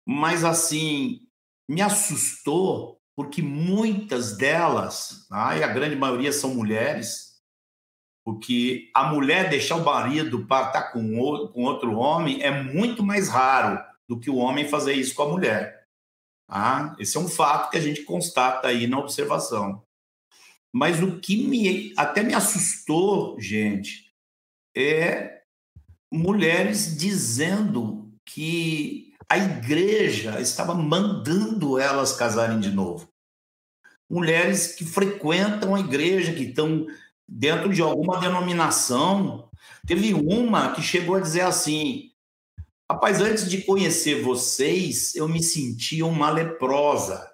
Speaker 4: mas assim, me assustou porque muitas delas, ah, e a grande maioria são mulheres, porque a mulher deixar o marido para estar com outro homem é muito mais raro do que o homem fazer isso com a mulher. Ah, esse é um fato que a gente constata aí na observação. Mas o que me até me assustou, gente, é mulheres dizendo que a igreja estava mandando elas casarem de novo. Mulheres que frequentam a igreja, que estão dentro de alguma denominação. Teve uma que chegou a dizer assim: Rapaz, antes de conhecer vocês, eu me sentia uma leprosa.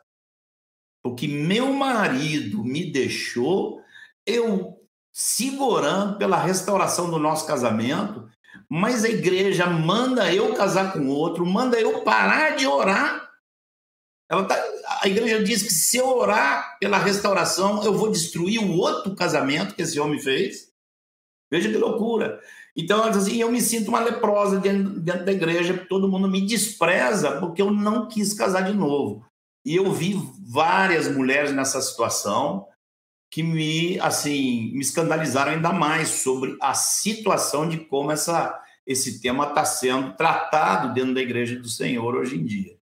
Speaker 4: Porque meu marido me deixou, eu segurando pela restauração do nosso casamento, mas a igreja manda eu casar com outro, manda eu parar de orar. Ela tá, a igreja diz que se eu orar pela restauração, eu vou destruir o outro casamento que esse homem fez. Veja que loucura. Então, assim, eu me sinto uma leprosa dentro, dentro da igreja, todo mundo me despreza porque eu não quis casar de novo. E eu vi várias mulheres nessa situação que me, assim, me escandalizaram ainda mais sobre a situação de como essa, esse tema está sendo tratado dentro da igreja do Senhor hoje em dia.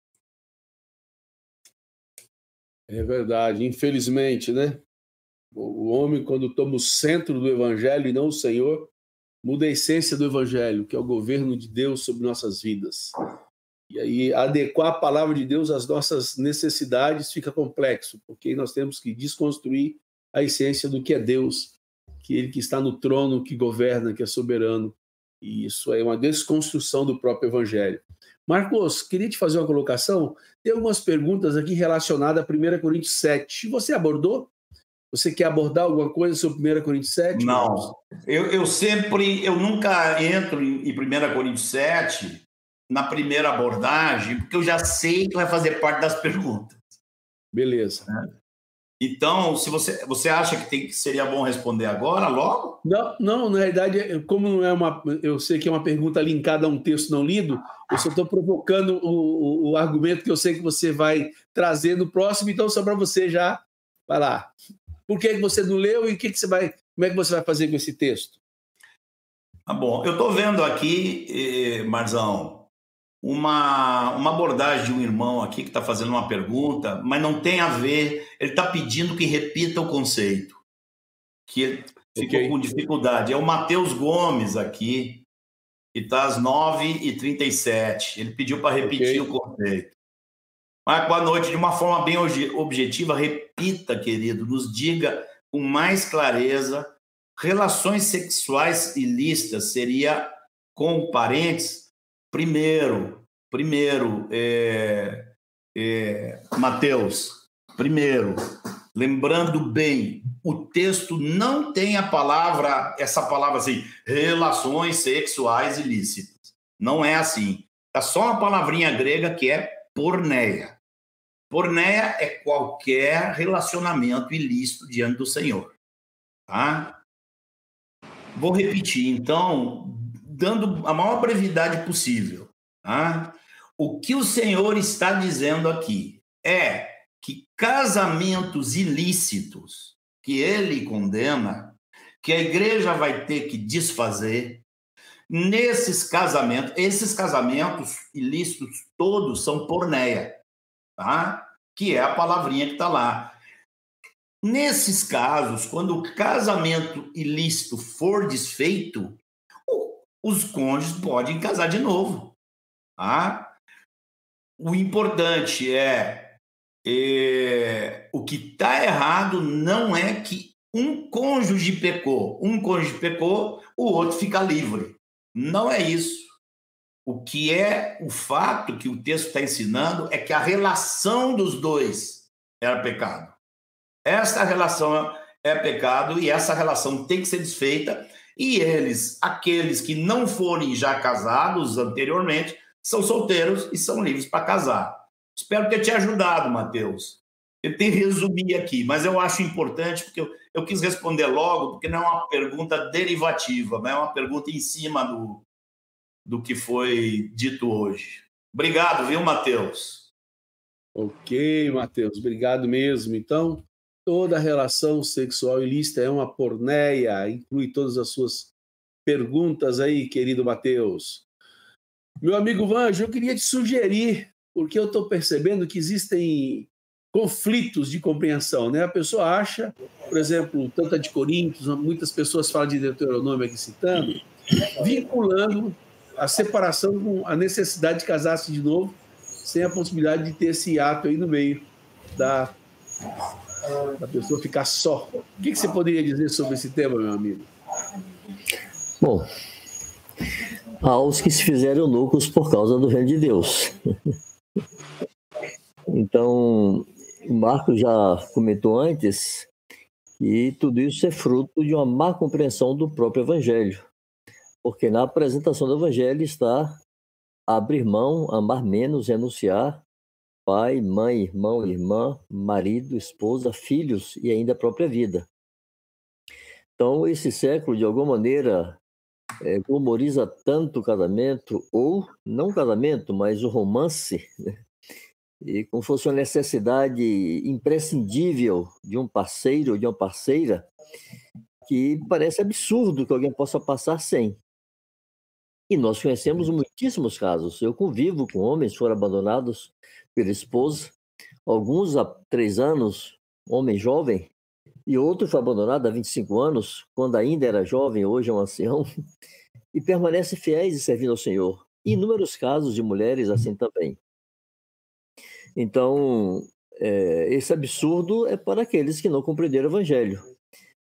Speaker 1: É verdade, infelizmente, né? O homem, quando toma o centro do evangelho e não o Senhor, muda a essência do evangelho, que é o governo de Deus sobre nossas vidas. E aí, adequar a palavra de Deus às nossas necessidades fica complexo, porque nós temos que desconstruir a essência do que é Deus, que ele que está no trono, que governa, que é soberano. E isso é uma desconstrução do próprio evangelho. Marcos, queria te fazer uma colocação. Tem algumas perguntas aqui relacionadas a 1 Coríntios 7. Você abordou? Você quer abordar alguma coisa sobre 1 Coríntios 7?
Speaker 4: Não. Eu, eu sempre, eu nunca entro em, em 1 Coríntios 7 na primeira abordagem, porque eu já sei que vai fazer parte das perguntas.
Speaker 1: Beleza.
Speaker 4: É. Então, se você, você acha que, tem, seria bom responder agora, logo?
Speaker 1: Não, não, na realidade, como não é uma. Eu sei que é uma pergunta linkada a um texto não lido, eu só estou provocando o, o, o, argumento que eu sei que você vai trazer no próximo, então só para você já. Vai lá. Por que você não leu e que, que você vai. Como é que você vai fazer com esse texto?
Speaker 4: Tá bom. Eu estou vendo aqui, eh, Marzão, uma, uma abordagem de um irmão aqui que está fazendo uma pergunta, mas não tem a ver. Ele está pedindo que repita o conceito, que ele ficou okay. com dificuldade. É o Matheus Gomes aqui, que está às 9h37. Ele pediu para repetir okay. o conceito. Mas boa noite, de uma forma bem objetiva, repita, querido, nos diga com mais clareza. Relações sexuais ilícitas seria com parentes Primeiro, primeiro, é, é, Mateus, primeiro, lembrando bem, o texto não tem a palavra, essa palavra assim, relações sexuais ilícitas. Não é assim. Tá só uma palavrinha grega que é porneia. Porneia é qualquer relacionamento ilícito diante do Senhor. Tá? Vou repetir, então, dando a maior brevidade possível. Tá? O que o Senhor está dizendo aqui é que casamentos ilícitos que ele condena, que a igreja vai ter que desfazer, nesses casamentos, esses casamentos ilícitos todos são porneia, tá? que é a palavrinha que está lá. Nesses casos, quando o casamento ilícito for desfeito, os cônjuges podem casar de novo. Tá? O importante é, é o que está errado não é que um cônjuge pecou, um cônjuge pecou, o outro fica livre. Não é isso. O que é o fato que o texto está ensinando é que a relação dos dois era pecado. Essa relação é pecado e essa relação tem que ser desfeita e eles, aqueles que não forem já casados anteriormente, são solteiros e são livres para casar. Espero ter te ajudado, Mateus. Eu tenho que resumir aqui, mas eu acho importante porque eu, eu quis responder logo, porque não é uma pergunta derivativa, mas é uma pergunta em cima do, do que foi dito hoje. Obrigado, viu, Mateus?
Speaker 1: Ok, Mateus, obrigado mesmo. Então, Toda relação sexual ilícita é uma porneia, inclui todas as suas perguntas aí, querido Mateus. Meu amigo Vanjo, eu queria te sugerir, porque eu estou percebendo que existem conflitos de compreensão, né? A pessoa acha, por exemplo, tanto de Coríntios, muitas pessoas falam de Deuteronômio aqui citando, vinculando a separação com a necessidade de casar-se de novo, sem a possibilidade de ter esse ato aí no meio da a pessoa ficar só. O que, você poderia dizer sobre esse tema, meu amigo?
Speaker 3: Bom, há os que se fizeram loucos por causa do reino de Deus. Então, Marco já comentou antes que tudo isso é fruto de uma má compreensão do próprio Evangelho. Porque na apresentação do Evangelho está abrir mão, amar menos, renunciar, pai, mãe, irmão, irmã, marido, esposa, filhos e ainda a própria vida. Então, esse século, de alguma maneira, é, glamoriza tanto o casamento, ou não o casamento, mas o romance, né? e como fosse uma necessidade imprescindível de um parceiro ou de uma parceira, que parece absurdo que alguém possa passar sem. E nós conhecemos muitíssimos casos. Eu convivo com homens que foram abandonados pela esposa, alguns há três anos, homem jovem, e outro foi abandonado há 25 anos, quando ainda era jovem, hoje é um ancião, e permanece fiéis e servindo ao Senhor. Inúmeros casos de mulheres assim também. Então, é, esse absurdo é para aqueles que não compreenderam o Evangelho.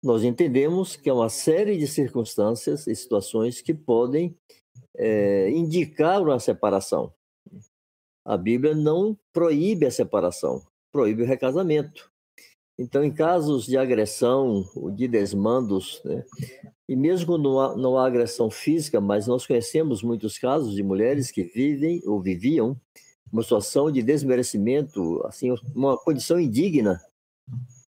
Speaker 3: Nós entendemos que há uma série de circunstâncias e situações que podem é, indicar uma separação. A Bíblia não proíbe a separação, proíbe o recasamento. Então, em casos de agressão de desmandos, né, e mesmo quando não há, não há agressão física, mas nós conhecemos muitos casos de mulheres que vivem ou viviam uma situação de desmerecimento, assim, uma condição indigna,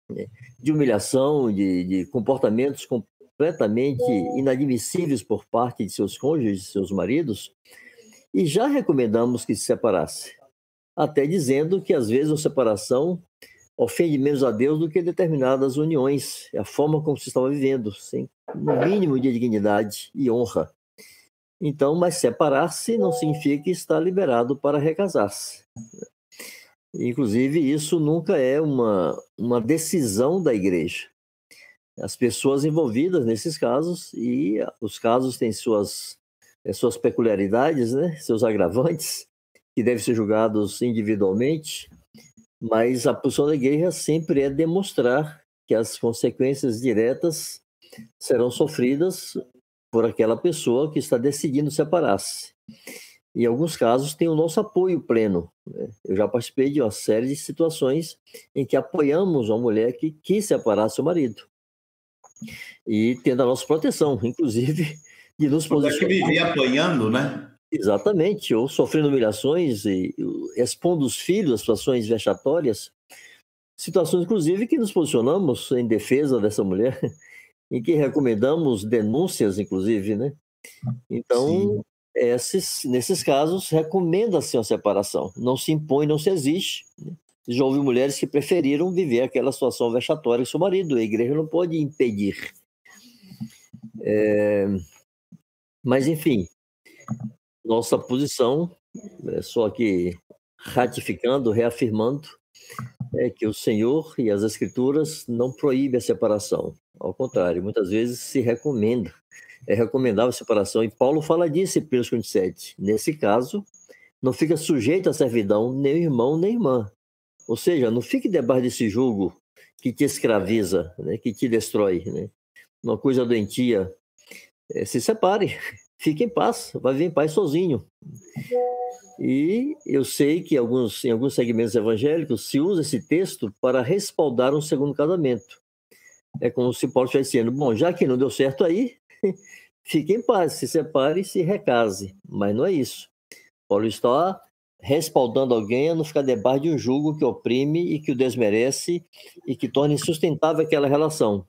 Speaker 3: né, de humilhação, de, de comportamentos completamente inadmissíveis por parte de seus cônjuges, de seus maridos, e já recomendamos que se separasse, até dizendo que às vezes a separação ofende menos a Deus do que determinadas uniões, a forma como se estava vivendo, sem no mínimo de dignidade e honra. Então, mas separar-se não significa estar liberado para recasar-se. Inclusive, isso nunca é uma, uma decisão da igreja. As pessoas envolvidas nesses casos, e os casos têm suas, suas peculiaridades, né? seus agravantes, que devem ser julgados individualmente, mas a posição da igreja sempre é demonstrar que as consequências diretas serão sofridas por aquela pessoa que está decidindo separar-se. Em alguns casos, tem o nosso apoio pleno. Né? Eu já participei de uma série de situações em que apoiamos uma mulher que quis separar seu marido. E tendo a nossa proteção, inclusive, de nos
Speaker 4: posicionar. que vivia apanhando, né?
Speaker 3: Exatamente, ou sofrendo humilhações e expondo os filhos a situações vexatórias. Situações, inclusive, que nos posicionamos em defesa dessa mulher [LAUGHS] em que recomendamos denúncias, inclusive, né? Então, esses, nesses casos, recomenda-se a separação. Não se impõe, não se exige. Né? Já houve mulheres que preferiram viver aquela situação vexatória com seu marido. A igreja não pode impedir. É... Mas, enfim, nossa posição, é só aqui ratificando, reafirmando, é que o Senhor e as Escrituras não proíbem a separação. Ao contrário, muitas vezes se recomenda, é recomendável a separação. E Paulo fala disso em 1 Coríntios 7. Nesse caso, não fica sujeito à servidão nem irmão nem irmã. Ou seja, não fique debaixo desse jugo que te escraviza, né, que te destrói. Né? Uma coisa doentia. É, se separe, [LAUGHS] fique em paz, vai vir em paz sozinho. E eu sei que alguns, em alguns segmentos evangélicos se usa esse texto para respaldar um segundo casamento. É como se Paulo estivesse dizendo: bom, já que não deu certo aí, [LAUGHS] fique em paz, se separe e se recase. Mas não é isso. Paulo está respaldando alguém a não ficar debaixo de um jugo que oprime e que o desmerece e que torna insustentável aquela relação.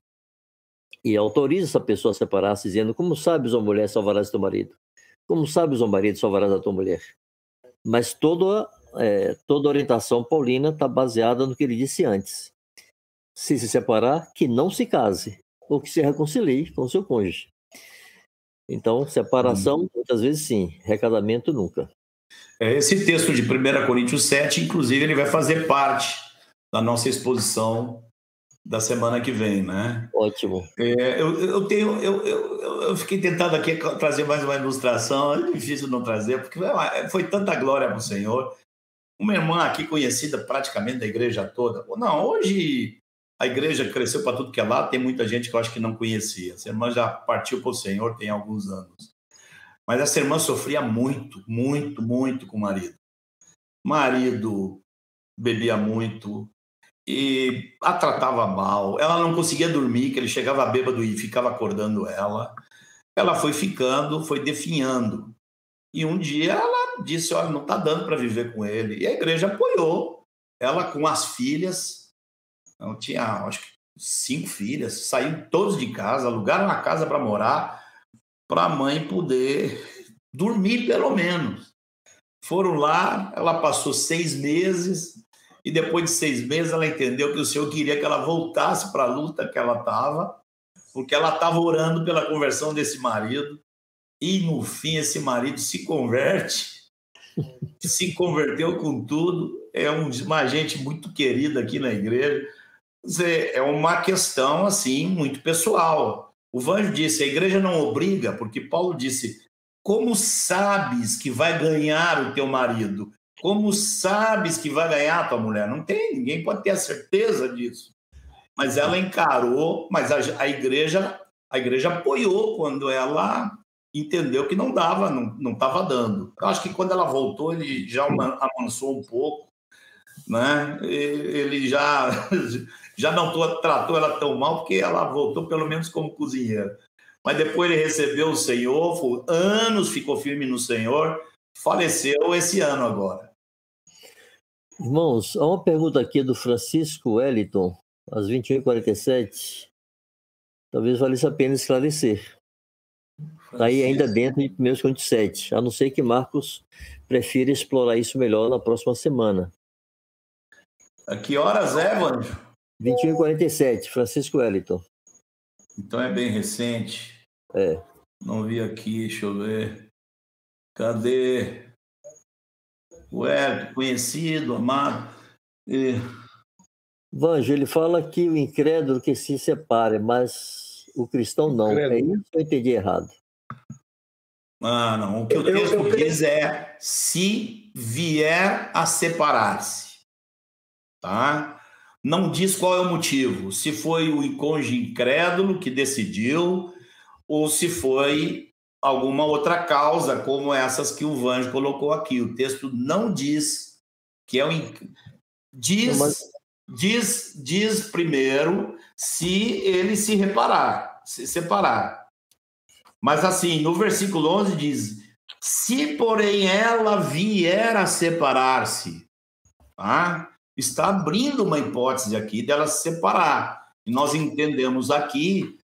Speaker 3: E autoriza essa pessoa a separar-se, dizendo: Como sabes, ó mulher, salvarás teu marido? Como sabes, ó marido, salvarás a tua mulher? Mas toda, é, toda orientação paulina está baseada no que ele disse antes. Se se separar, que não se case, ou que se reconcilie com seu cônjuge. Então, separação, hum. muitas vezes sim, recasamento nunca.
Speaker 4: É, esse texto de 1 Coríntios 7, inclusive, ele vai fazer parte da nossa exposição da semana que vem, né?
Speaker 3: Ótimo.
Speaker 4: É, eu, eu tenho, eu, eu, eu fiquei tentado aqui trazer mais uma ilustração, é difícil não trazer, porque foi tanta glória para o Senhor. Uma irmã aqui conhecida praticamente da igreja toda. Não, hoje a igreja cresceu para tudo que é lá, tem muita gente que eu acho que não conhecia. Essa irmã já partiu para o Senhor tem alguns anos. Mas essa irmã sofria muito, muito, muito com o marido. Marido bebia muito, e a tratava mal. Ela não conseguia dormir, que ele chegava bêbado e ficava acordando ela. ela foi ficando, foi definhando. E um dia ela disse: Olha, não está dando para viver com ele. E a igreja apoiou ela com as filhas. Então, tinha, acho que, cinco filhas. Saíram todos de casa, alugaram uma casa para morar, para a mãe poder dormir, pelo menos. Foram lá, ela passou seis meses. E depois de seis meses, ela entendeu que o Senhor queria que ela voltasse para a luta que ela estava, porque ela estava orando pela conversão desse marido e no fim esse marido se converte, se converteu com tudo, é um, uma gente muito querida aqui na igreja. É uma questão assim muito pessoal. O Vanjo disse: a igreja não obriga, porque Paulo disse: como sabes que vai ganhar o teu marido? Como sabes que vai ganhar a tua mulher? Não tem, ninguém pode ter a certeza disso. Mas ela encarou, mas a, a igreja, a igreja apoiou quando ela entendeu que não dava, não estava dando. Eu acho que quando ela voltou, ele já amansou um pouco, né? Ele já, [LAUGHS] já não tratou ela tão mal, porque ela voltou pelo menos como cozinheira. Mas depois ele recebeu o Senhor, anos ficou firme no Senhor, faleceu esse ano agora.
Speaker 3: Irmãos, há uma pergunta aqui do Francisco Wellington, às 21h47. Talvez valesse a pena esclarecer. Está aí ainda dentro de 1 Coríntios 7, a não ser que Marcos prefira explorar isso melhor na próxima semana.
Speaker 4: A que horas é, Vanjo?
Speaker 3: 21 e 47, Francisco Wellington.
Speaker 4: Então é bem recente.
Speaker 3: É.
Speaker 4: Não vi aqui, deixa eu ver. Cadê? O Wellington, conhecido, amado. E...
Speaker 3: Vanjo, ele fala que o incrédulo que se separe, mas o cristão não. É isso que eu entendi errado.
Speaker 4: Ah, não. O que o texto eu, eu, diz é se vier a separar-se. Tá? Não diz qual é o motivo. Se foi o cônjuge incrédulo que decidiu, ou se foi alguma outra causa, como essas que o Vanjo colocou aqui. O texto não diz que é o. Diz, Mas... diz, diz primeiro se ele se reparar, se separar. Mas assim, no versículo 11 diz: Se porém ela vier a separar-se, tá? está abrindo uma hipótese aqui dela se separar. E nós entendemos aqui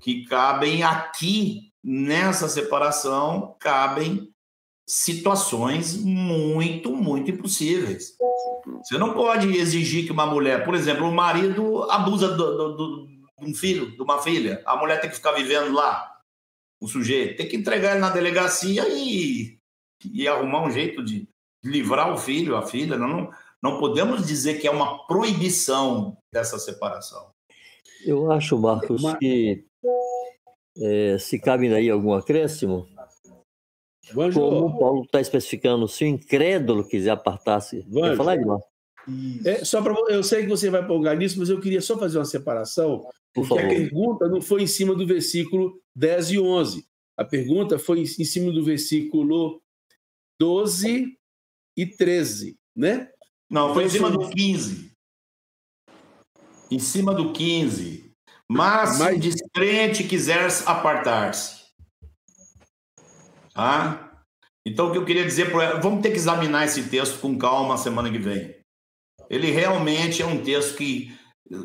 Speaker 4: que cabem aqui, nessa separação, cabem situações muito, muito impossíveis. Você não pode exigir que uma mulher, por exemplo, o marido abusa do, do, do, de um filho, de uma filha, a mulher tem que ficar vivendo lá o sujeito, tem que entregar ele na delegacia e, e arrumar um jeito de livrar o filho, a filha. Não, não, não podemos dizer que é uma proibição dessa separação.
Speaker 3: Eu acho, Marcos, que é, se cabe aí algum acréscimo, Vanjo. como o Paulo está especificando, se o incrédulo quiser apartar-se. Quer falar, Edmar?
Speaker 1: É, só para eu sei que você vai empolgar nisso, mas eu queria só fazer uma separação, Por porque favor. a pergunta não foi em cima do versículo 10 e 11. A pergunta foi em cima do versículo 12 e 13, né?
Speaker 4: Não, foi em cima do 15. Em cima do 15. Mas, Mas... se o descrente quiser apartar-se. Tá? Então, o que eu queria dizer para vamos ter que examinar esse texto com calma semana que vem. Ele realmente é um texto que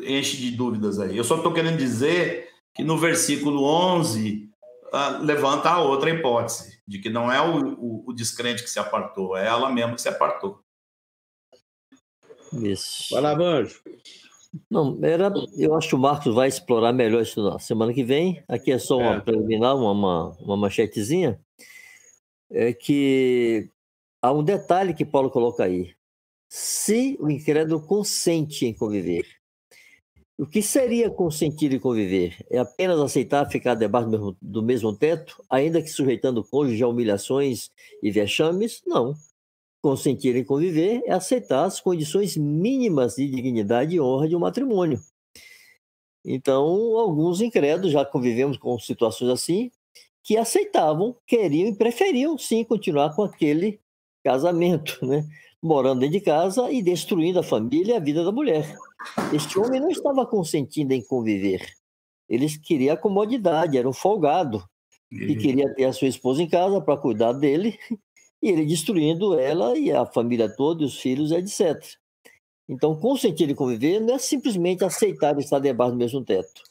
Speaker 4: enche de dúvidas aí. Eu só estou querendo dizer que no versículo 11 uh, levanta a outra hipótese, de que não é o, o, o, descrente que se apartou, é ela mesma que se apartou.
Speaker 3: Isso.
Speaker 1: Vai lá, Banjo.
Speaker 3: Não, era, eu acho que o Marcos vai explorar melhor isso na semana que vem. Aqui é só uma é. preliminar, uma, uma, uma manchetezinha. É que há um detalhe que Paulo coloca aí se o incrédulo consente em conviver. O que seria consentir em conviver? É apenas aceitar ficar debaixo do mesmo, do mesmo teto, ainda que sujeitando o cônjuge a humilhações e vexames? Não. Consentir em conviver é aceitar as condições mínimas de dignidade e honra de um matrimônio. Então, alguns incrédulos, já convivemos com situações assim, que aceitavam, queriam e preferiam sim continuar com aquele casamento, [LAUGHS] né? morando dentro de casa e destruindo a família e a vida da mulher. Este homem não estava consentindo em conviver. Ele queria a comodidade, era um folgado. que queria ter a sua esposa em casa para cuidar dele, e ele destruindo ela e a família toda, os filhos, etc. Então, consentir e conviver não é simplesmente aceitar estar debaixo do mesmo teto.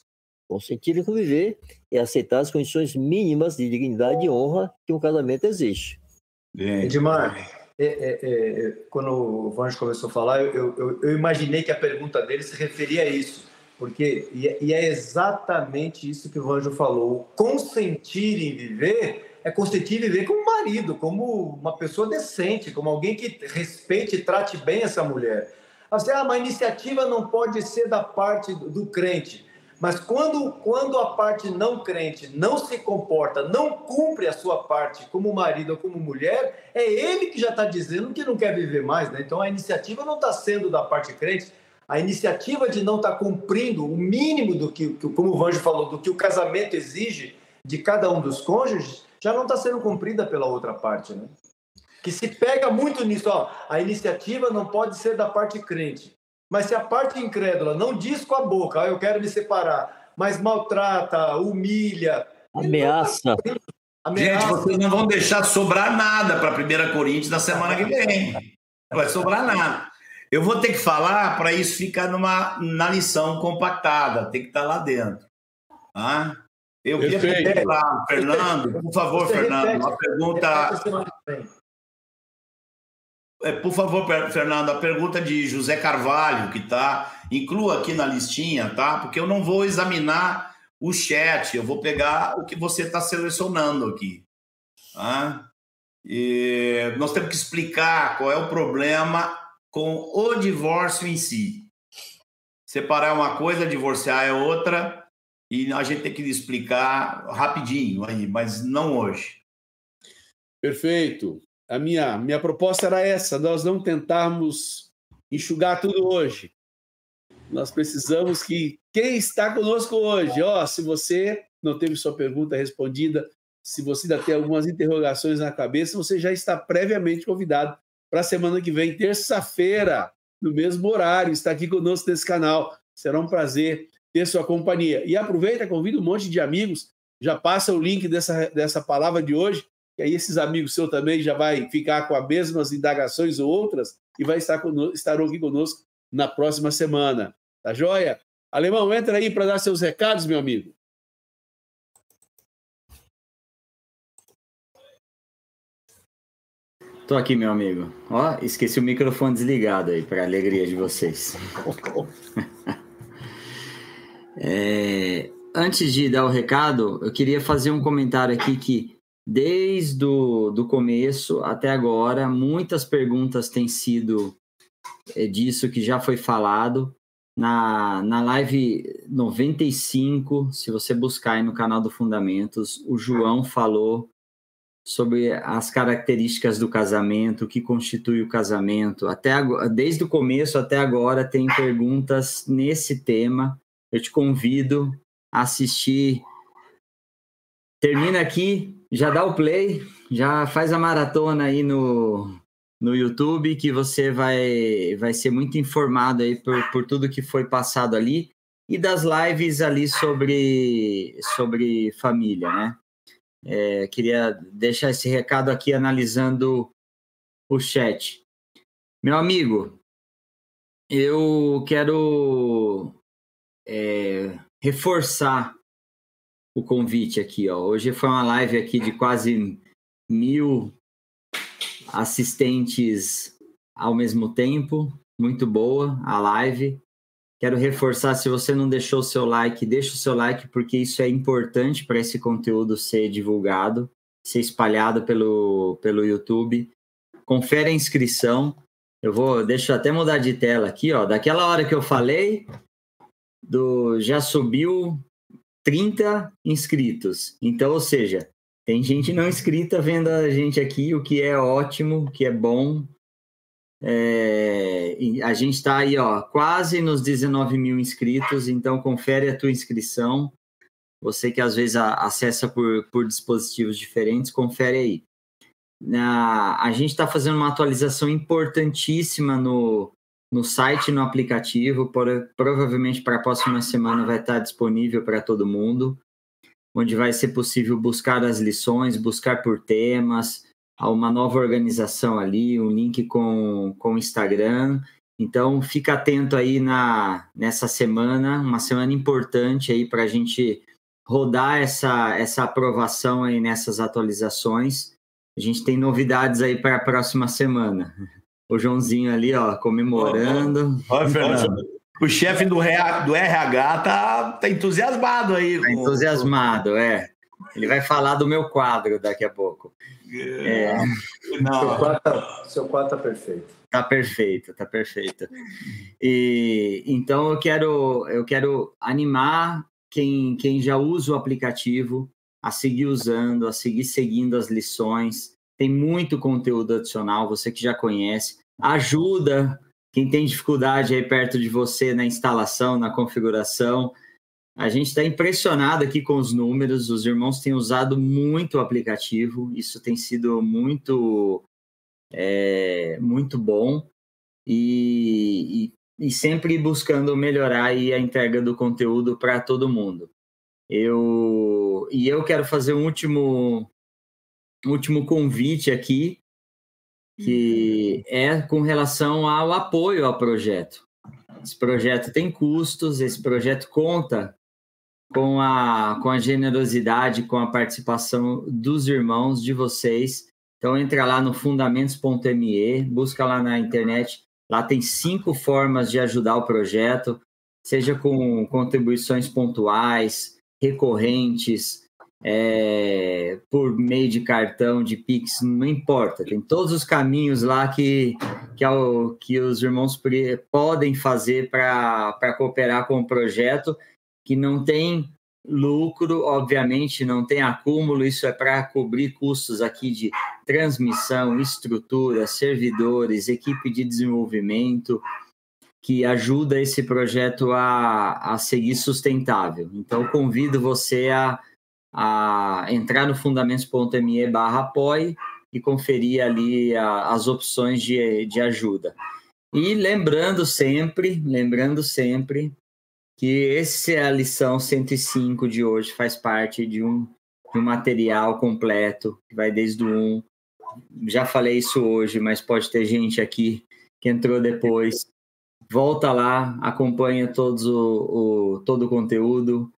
Speaker 3: Consentir e conviver é aceitar as condições mínimas de dignidade e honra que um casamento exige.
Speaker 2: Edmar, é, é, é, quando o Vange começou a falar, eu, eu, eu, imaginei que a pergunta dele se referia a isso, porque e, é, e é exatamente isso que o Vanjo falou. Consentir em viver é consentir em viver como marido, como uma pessoa decente, como alguém que respeite e trate bem essa mulher. Assim, ah, uma iniciativa não pode ser da parte do crente. Mas quando, quando a parte não crente não se comporta, não cumpre a sua parte como marido ou como mulher, é ele que já está dizendo que não quer viver mais. Né? Então a iniciativa não está sendo da parte crente, a iniciativa de não estar tá cumprindo o mínimo do que, como o Vanjo falou, do que o casamento exige de cada um dos cônjuges, já não está sendo cumprida pela outra parte. Né? Que se pega muito nisso, ó, a iniciativa não pode ser da parte crente. Mas se a parte incrédula não diz com a boca, ah, eu quero me separar, mas maltrata, humilha,
Speaker 3: ameaça.
Speaker 4: ameaça. Gente, vocês não vão deixar sobrar nada para a 1 Coríntios da semana que vem. Não vai sobrar nada. Eu vou ter que falar para isso ficar numa, na lição compactada, tem que estar tá lá dentro. Ah? Eu queria perguntar, Fernando, por favor, Você Fernando, repete, uma pergunta. É, por favor, Fernando, a pergunta de José Carvalho, que tá, inclua aqui na listinha, tá? Porque eu não vou examinar o chat, eu vou pegar o que você está selecionando aqui. Tá? E nós temos que explicar qual é o problema com o divórcio em si. Separar é uma coisa, divorciar é outra, e a gente tem que explicar rapidinho aí, mas não hoje.
Speaker 1: Perfeito a minha, minha proposta era essa: nós não tentarmos enxugar tudo hoje. Nós precisamos que quem está conosco hoje, ó, se você não teve sua pergunta respondida, se você ainda tem algumas interrogações na cabeça, você já está previamente convidado para a semana que vem, terça-feira, no mesmo horário, está aqui conosco nesse canal. Será um prazer ter sua companhia. E aproveita, convida um monte de amigos, já passa o link dessa, dessa palavra de hoje e aí esses amigos seus também já vai ficar com as mesmas indagações ou outras e vai estar conosco, estarão aqui conosco na próxima semana. Tá joia? Alemão, entra aí para dar seus recados, meu amigo.
Speaker 5: Tô aqui, meu amigo. Ó, esqueci o microfone desligado aí, para alegria de vocês. [LAUGHS] é, antes de dar o recado, eu queria fazer um comentário aqui que Desde o do começo até agora, muitas perguntas têm sido é, disso que já foi falado. Na, na live 95, se você buscar aí no canal do Fundamentos, o João falou sobre as características do casamento, o que constitui o casamento. Até desde o começo até agora tem perguntas nesse tema. Eu te convido a assistir. Termina aqui já dá o play, já faz a maratona aí no, no YouTube, que você vai, vai ser muito informado aí por, por tudo que foi passado ali e das lives ali sobre, sobre família, né? É, queria deixar esse recado aqui analisando o chat. Meu amigo, eu quero é, reforçar o convite aqui. Ó. Hoje foi uma live aqui de quase mil assistentes ao mesmo tempo. Muito boa a live. Quero reforçar, se você não deixou o seu like, deixa o seu like, porque isso é importante para esse conteúdo ser divulgado, ser espalhado pelo, pelo YouTube. Confere a inscrição. Eu vou, deixa eu até mudar de tela aqui, ó. Daquela hora que eu falei, do já subiu 30 inscritos. Então, ou seja, tem gente não inscrita vendo a gente aqui, o que é ótimo, o que é bom. É, a gente está aí, ó, quase nos 19 mil inscritos, então confere a tua inscrição. Você que às vezes acessa por, por dispositivos diferentes, confere aí. A gente está fazendo uma atualização importantíssima no, no site, no aplicativo. Por, provavelmente para a próxima semana vai estar disponível para todo mundo. onde vai ser possível buscar as lições, buscar por temas, uma nova organização ali, um link com, com o Instagram. Então, fica atento aí na, nessa semana, uma semana importante aí para a gente rodar essa, essa aprovação aí nessas atualizações. A gente tem novidades aí para a próxima semana. O Joãozinho ali, ó, comemorando.
Speaker 4: Olha, Fernando. O chefe do, do RH tá, tá entusiasmado aí.
Speaker 5: Tá entusiasmado, é. Ele vai falar do meu quadro daqui a pouco.
Speaker 2: É. Não. Seu quadro, tá, seu quadro tá perfeito.
Speaker 5: Tá perfeito, tá perfeito. E então eu quero eu quero animar quem, quem já usa o aplicativo a seguir usando, a seguir seguindo as lições. Tem muito conteúdo adicional, você que já conhece. Ajuda quem tem dificuldade aí perto de você na instalação, na configuração. A gente está impressionado aqui com os números, os irmãos têm usado muito o aplicativo, isso tem sido muito, é, muito bom e, e, e, sempre buscando melhorar aí a entrega do conteúdo para todo mundo. Eu, e eu quero fazer um último, último convite aqui que é com relação ao apoio ao projeto. Esse projeto tem custos, esse projeto conta com a, com a generosidade, com a participação dos irmãos de vocês. Então entra lá no fundamentos.me, busca lá na internet, lá tem cinco formas de ajudar o projeto, seja com contribuições pontuais, recorrentes, é, por meio de cartão, de Pix, não importa. Tem todos os caminhos lá que, que, é o, que os irmãos podem fazer para cooperar com o projeto, que não tem lucro, obviamente, não tem acúmulo, isso é para cobrir custos aqui de transmissão, estrutura, servidores, equipe de desenvolvimento, que ajuda esse projeto a, a seguir sustentável. Então, convido você a a entrar no fundamentos.me barra apoie e conferir ali a, as opções de, de ajuda. E lembrando sempre, lembrando sempre que essa é a lição 105 de hoje, faz parte de um, de um material completo, que vai desde o 1. Já falei isso hoje, mas pode ter gente aqui que entrou depois. Volta lá, acompanha todos o, o todo o conteúdo,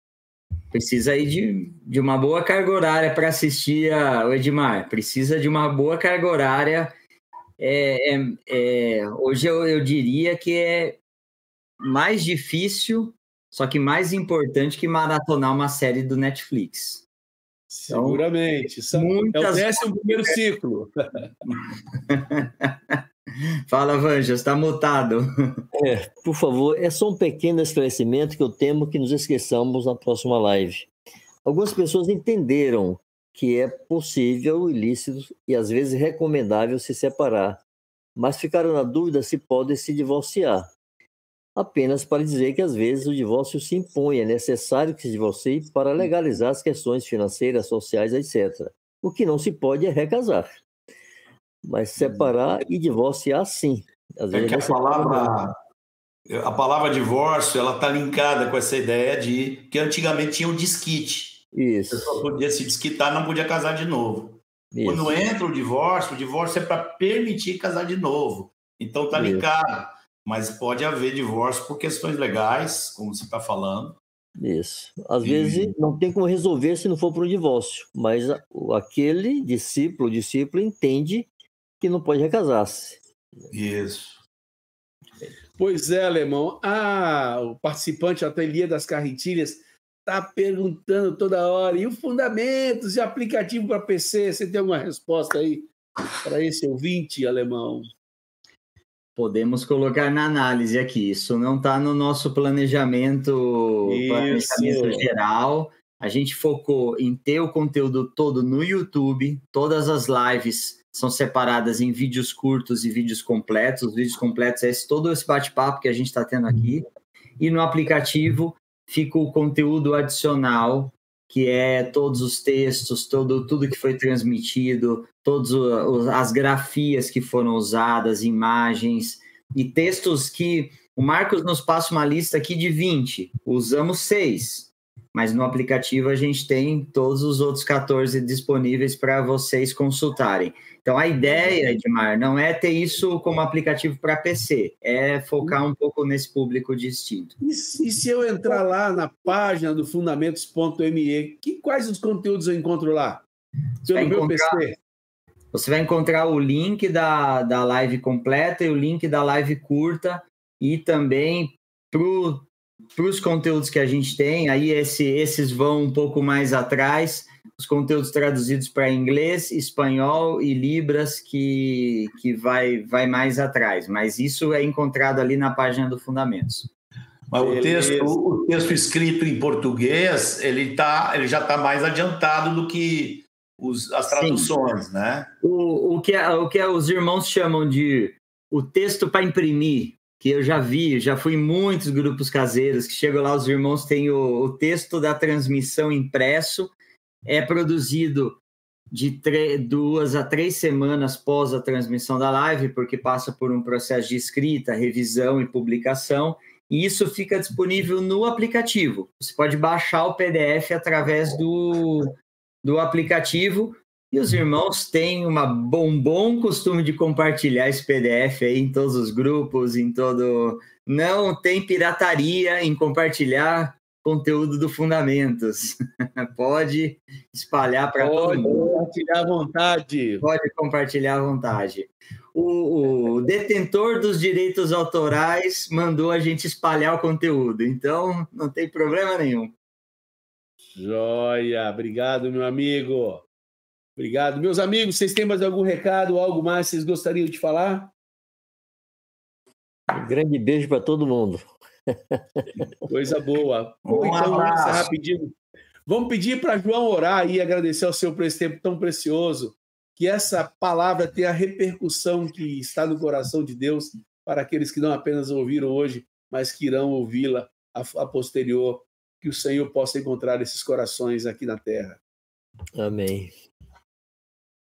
Speaker 5: Precisa aí de, de uma boa carga horária para assistir a, o Edmar. Precisa de uma boa carga horária. É, é, é, hoje eu, eu diria que é mais difícil, só que mais importante que maratonar uma série do Netflix.
Speaker 1: Então, Seguramente. Muitas... É o décimo primeiro ciclo. [LAUGHS]
Speaker 5: Fala, Vanja, está mutado.
Speaker 3: É, por favor, é só um pequeno esclarecimento que eu temo que nos esqueçamos na próxima live. Algumas pessoas entenderam que é possível, ilícito e às vezes recomendável se separar, mas ficaram na dúvida se podem se divorciar. Apenas para dizer que às vezes o divórcio se impõe, é necessário que se divorcie para legalizar as questões financeiras, sociais, etc. O que não se pode é recasar. Mas separar e divorciar, sim.
Speaker 4: Às é vezes é que a palavra, a palavra divórcio ela está linkada com essa ideia de que antigamente tinha um disquite.
Speaker 3: Isso.
Speaker 4: Você só podia se desquitar, não podia casar de novo. Isso. Quando entra o divórcio, o divórcio é para permitir casar de novo. Então está linkado. Mas pode haver divórcio por questões legais, como você está falando.
Speaker 3: Isso. Às e... vezes não tem como resolver se não for para o divórcio, mas aquele discípulo, discípulo entende que não pode recasar-se.
Speaker 4: Isso.
Speaker 1: Pois é, Alemão. Ah, o participante Ateliê das Carretilhas está perguntando toda hora. E o fundamentos de aplicativo para PC? Você tem alguma resposta aí para esse ouvinte, Alemão?
Speaker 5: Podemos colocar na análise aqui. Isso não está no nosso planejamento, planejamento geral. A gente focou em ter o conteúdo todo no YouTube, todas as lives são separadas em vídeos curtos e vídeos completos. Os vídeos completos é esse, todo esse bate-papo que a gente está tendo aqui. E no aplicativo fica o conteúdo adicional, que é todos os textos, todo, tudo que foi transmitido, todas as grafias que foram usadas, imagens e textos que o Marcos nos passa uma lista aqui de 20, usamos seis, mas no aplicativo a gente tem todos os outros 14 disponíveis para vocês consultarem. Então a ideia, Edmar, não é ter isso como aplicativo para PC, é focar um pouco nesse público distinto.
Speaker 1: E, e se eu entrar lá na página do fundamentos.me, que, quais os conteúdos eu encontro lá?
Speaker 5: Pelo meu PC? Você vai encontrar o link da, da live completa e o link da live curta e também para os conteúdos que a gente tem, aí esse, esses vão um pouco mais atrás, os conteúdos traduzidos para inglês, espanhol e libras que, que vai, vai mais atrás, mas isso é encontrado ali na página do Fundamentos.
Speaker 4: Mas o texto, o texto escrito em português, ele, tá, ele já está mais adiantado do que os, as traduções, Sim. né?
Speaker 5: O, o, que, é, o que é, os irmãos chamam de o texto para imprimir, que eu já vi, já fui em muitos grupos caseiros, que chegam lá, os irmãos têm o, o texto da transmissão impresso, é produzido de duas a três semanas pós a transmissão da live, porque passa por um processo de escrita, revisão e publicação, e isso fica disponível no aplicativo. Você pode baixar o PDF através do, do aplicativo e os irmãos têm uma, um bom costume de compartilhar esse PDF aí em todos os grupos, em todo. Não tem pirataria em compartilhar conteúdo do Fundamentos. [LAUGHS] Pode espalhar para todo mundo.
Speaker 1: Pode compartilhar à vontade.
Speaker 5: Pode compartilhar à vontade. O, o, detentor dos direitos autorais mandou a gente espalhar o conteúdo, então não tem problema nenhum.
Speaker 1: Joia, obrigado, meu amigo. Obrigado. Meus amigos, vocês têm mais algum recado, algo mais que vocês gostariam de falar?
Speaker 3: Um grande beijo para todo mundo. [LAUGHS]
Speaker 1: Coisa boa. Um então, vamos rapidinho. Vamos pedir para João orar e agradecer ao seu por esse tempo tão precioso. Que essa palavra tenha a repercussão que está no coração de Deus para aqueles que não apenas ouviram hoje, mas que irão ouvi-la a, a posterior. Que o Senhor possa encontrar esses corações aqui na terra.
Speaker 3: Amém.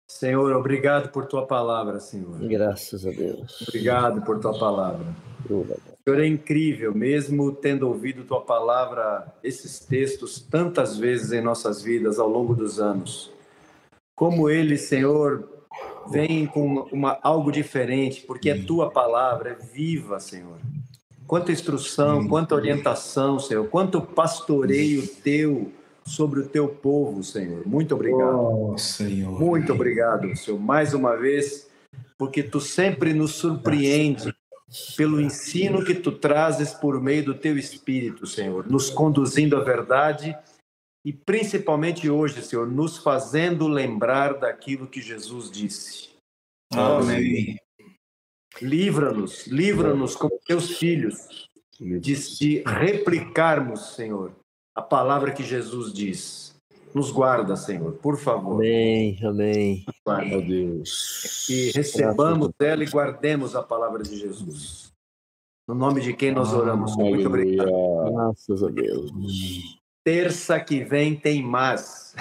Speaker 2: Senhor, obrigado por tua palavra, Senhor.
Speaker 3: Graças a Deus.
Speaker 2: Obrigado por tua palavra. Senhor, é incrível, mesmo tendo ouvido tua palavra, esses textos, tantas vezes em nossas vidas ao longo dos anos. Como eles, Senhor, vêm com uma, algo diferente, porque é tua palavra, é viva, Senhor. Quanta instrução, quanta orientação, Senhor, quanto pastoreio teu sobre o teu povo, Senhor. Muito obrigado.
Speaker 4: Oh, Senhor.
Speaker 2: Muito obrigado, Senhor, mais uma vez, porque tu sempre nos surpreende pelo ensino que tu trazes por meio do teu espírito, Senhor, nos conduzindo à verdade e principalmente hoje, Senhor, nos fazendo lembrar daquilo que Jesus disse.
Speaker 4: Amém.
Speaker 2: Livra-nos, livra-nos como teus filhos de, de replicarmos, Senhor, a palavra que Jesus diz. Nos guarda, Senhor, por favor.
Speaker 3: Amém, amém.
Speaker 2: Guarda, Meu Deus. Que recebamos dela e guardemos a palavra de Jesus. No nome de quem nós oramos. Ah, Muito obrigado.
Speaker 3: Graças a Deus.
Speaker 2: Terça que vem tem mais.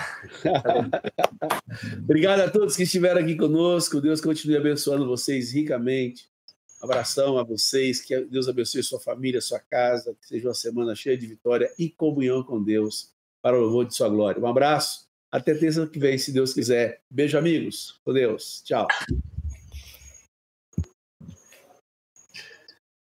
Speaker 2: [LAUGHS]
Speaker 1: obrigado a todos que estiveram aqui conosco. Deus continue abençoando vocês ricamente. Abração a vocês, que Deus abençoe sua família, sua casa, que seja uma semana cheia de vitória e comunhão com Deus, para o louvor de sua glória. Um abraço, até terça que vem, se Deus quiser. Beijo, amigos. Com Deus. Tchau.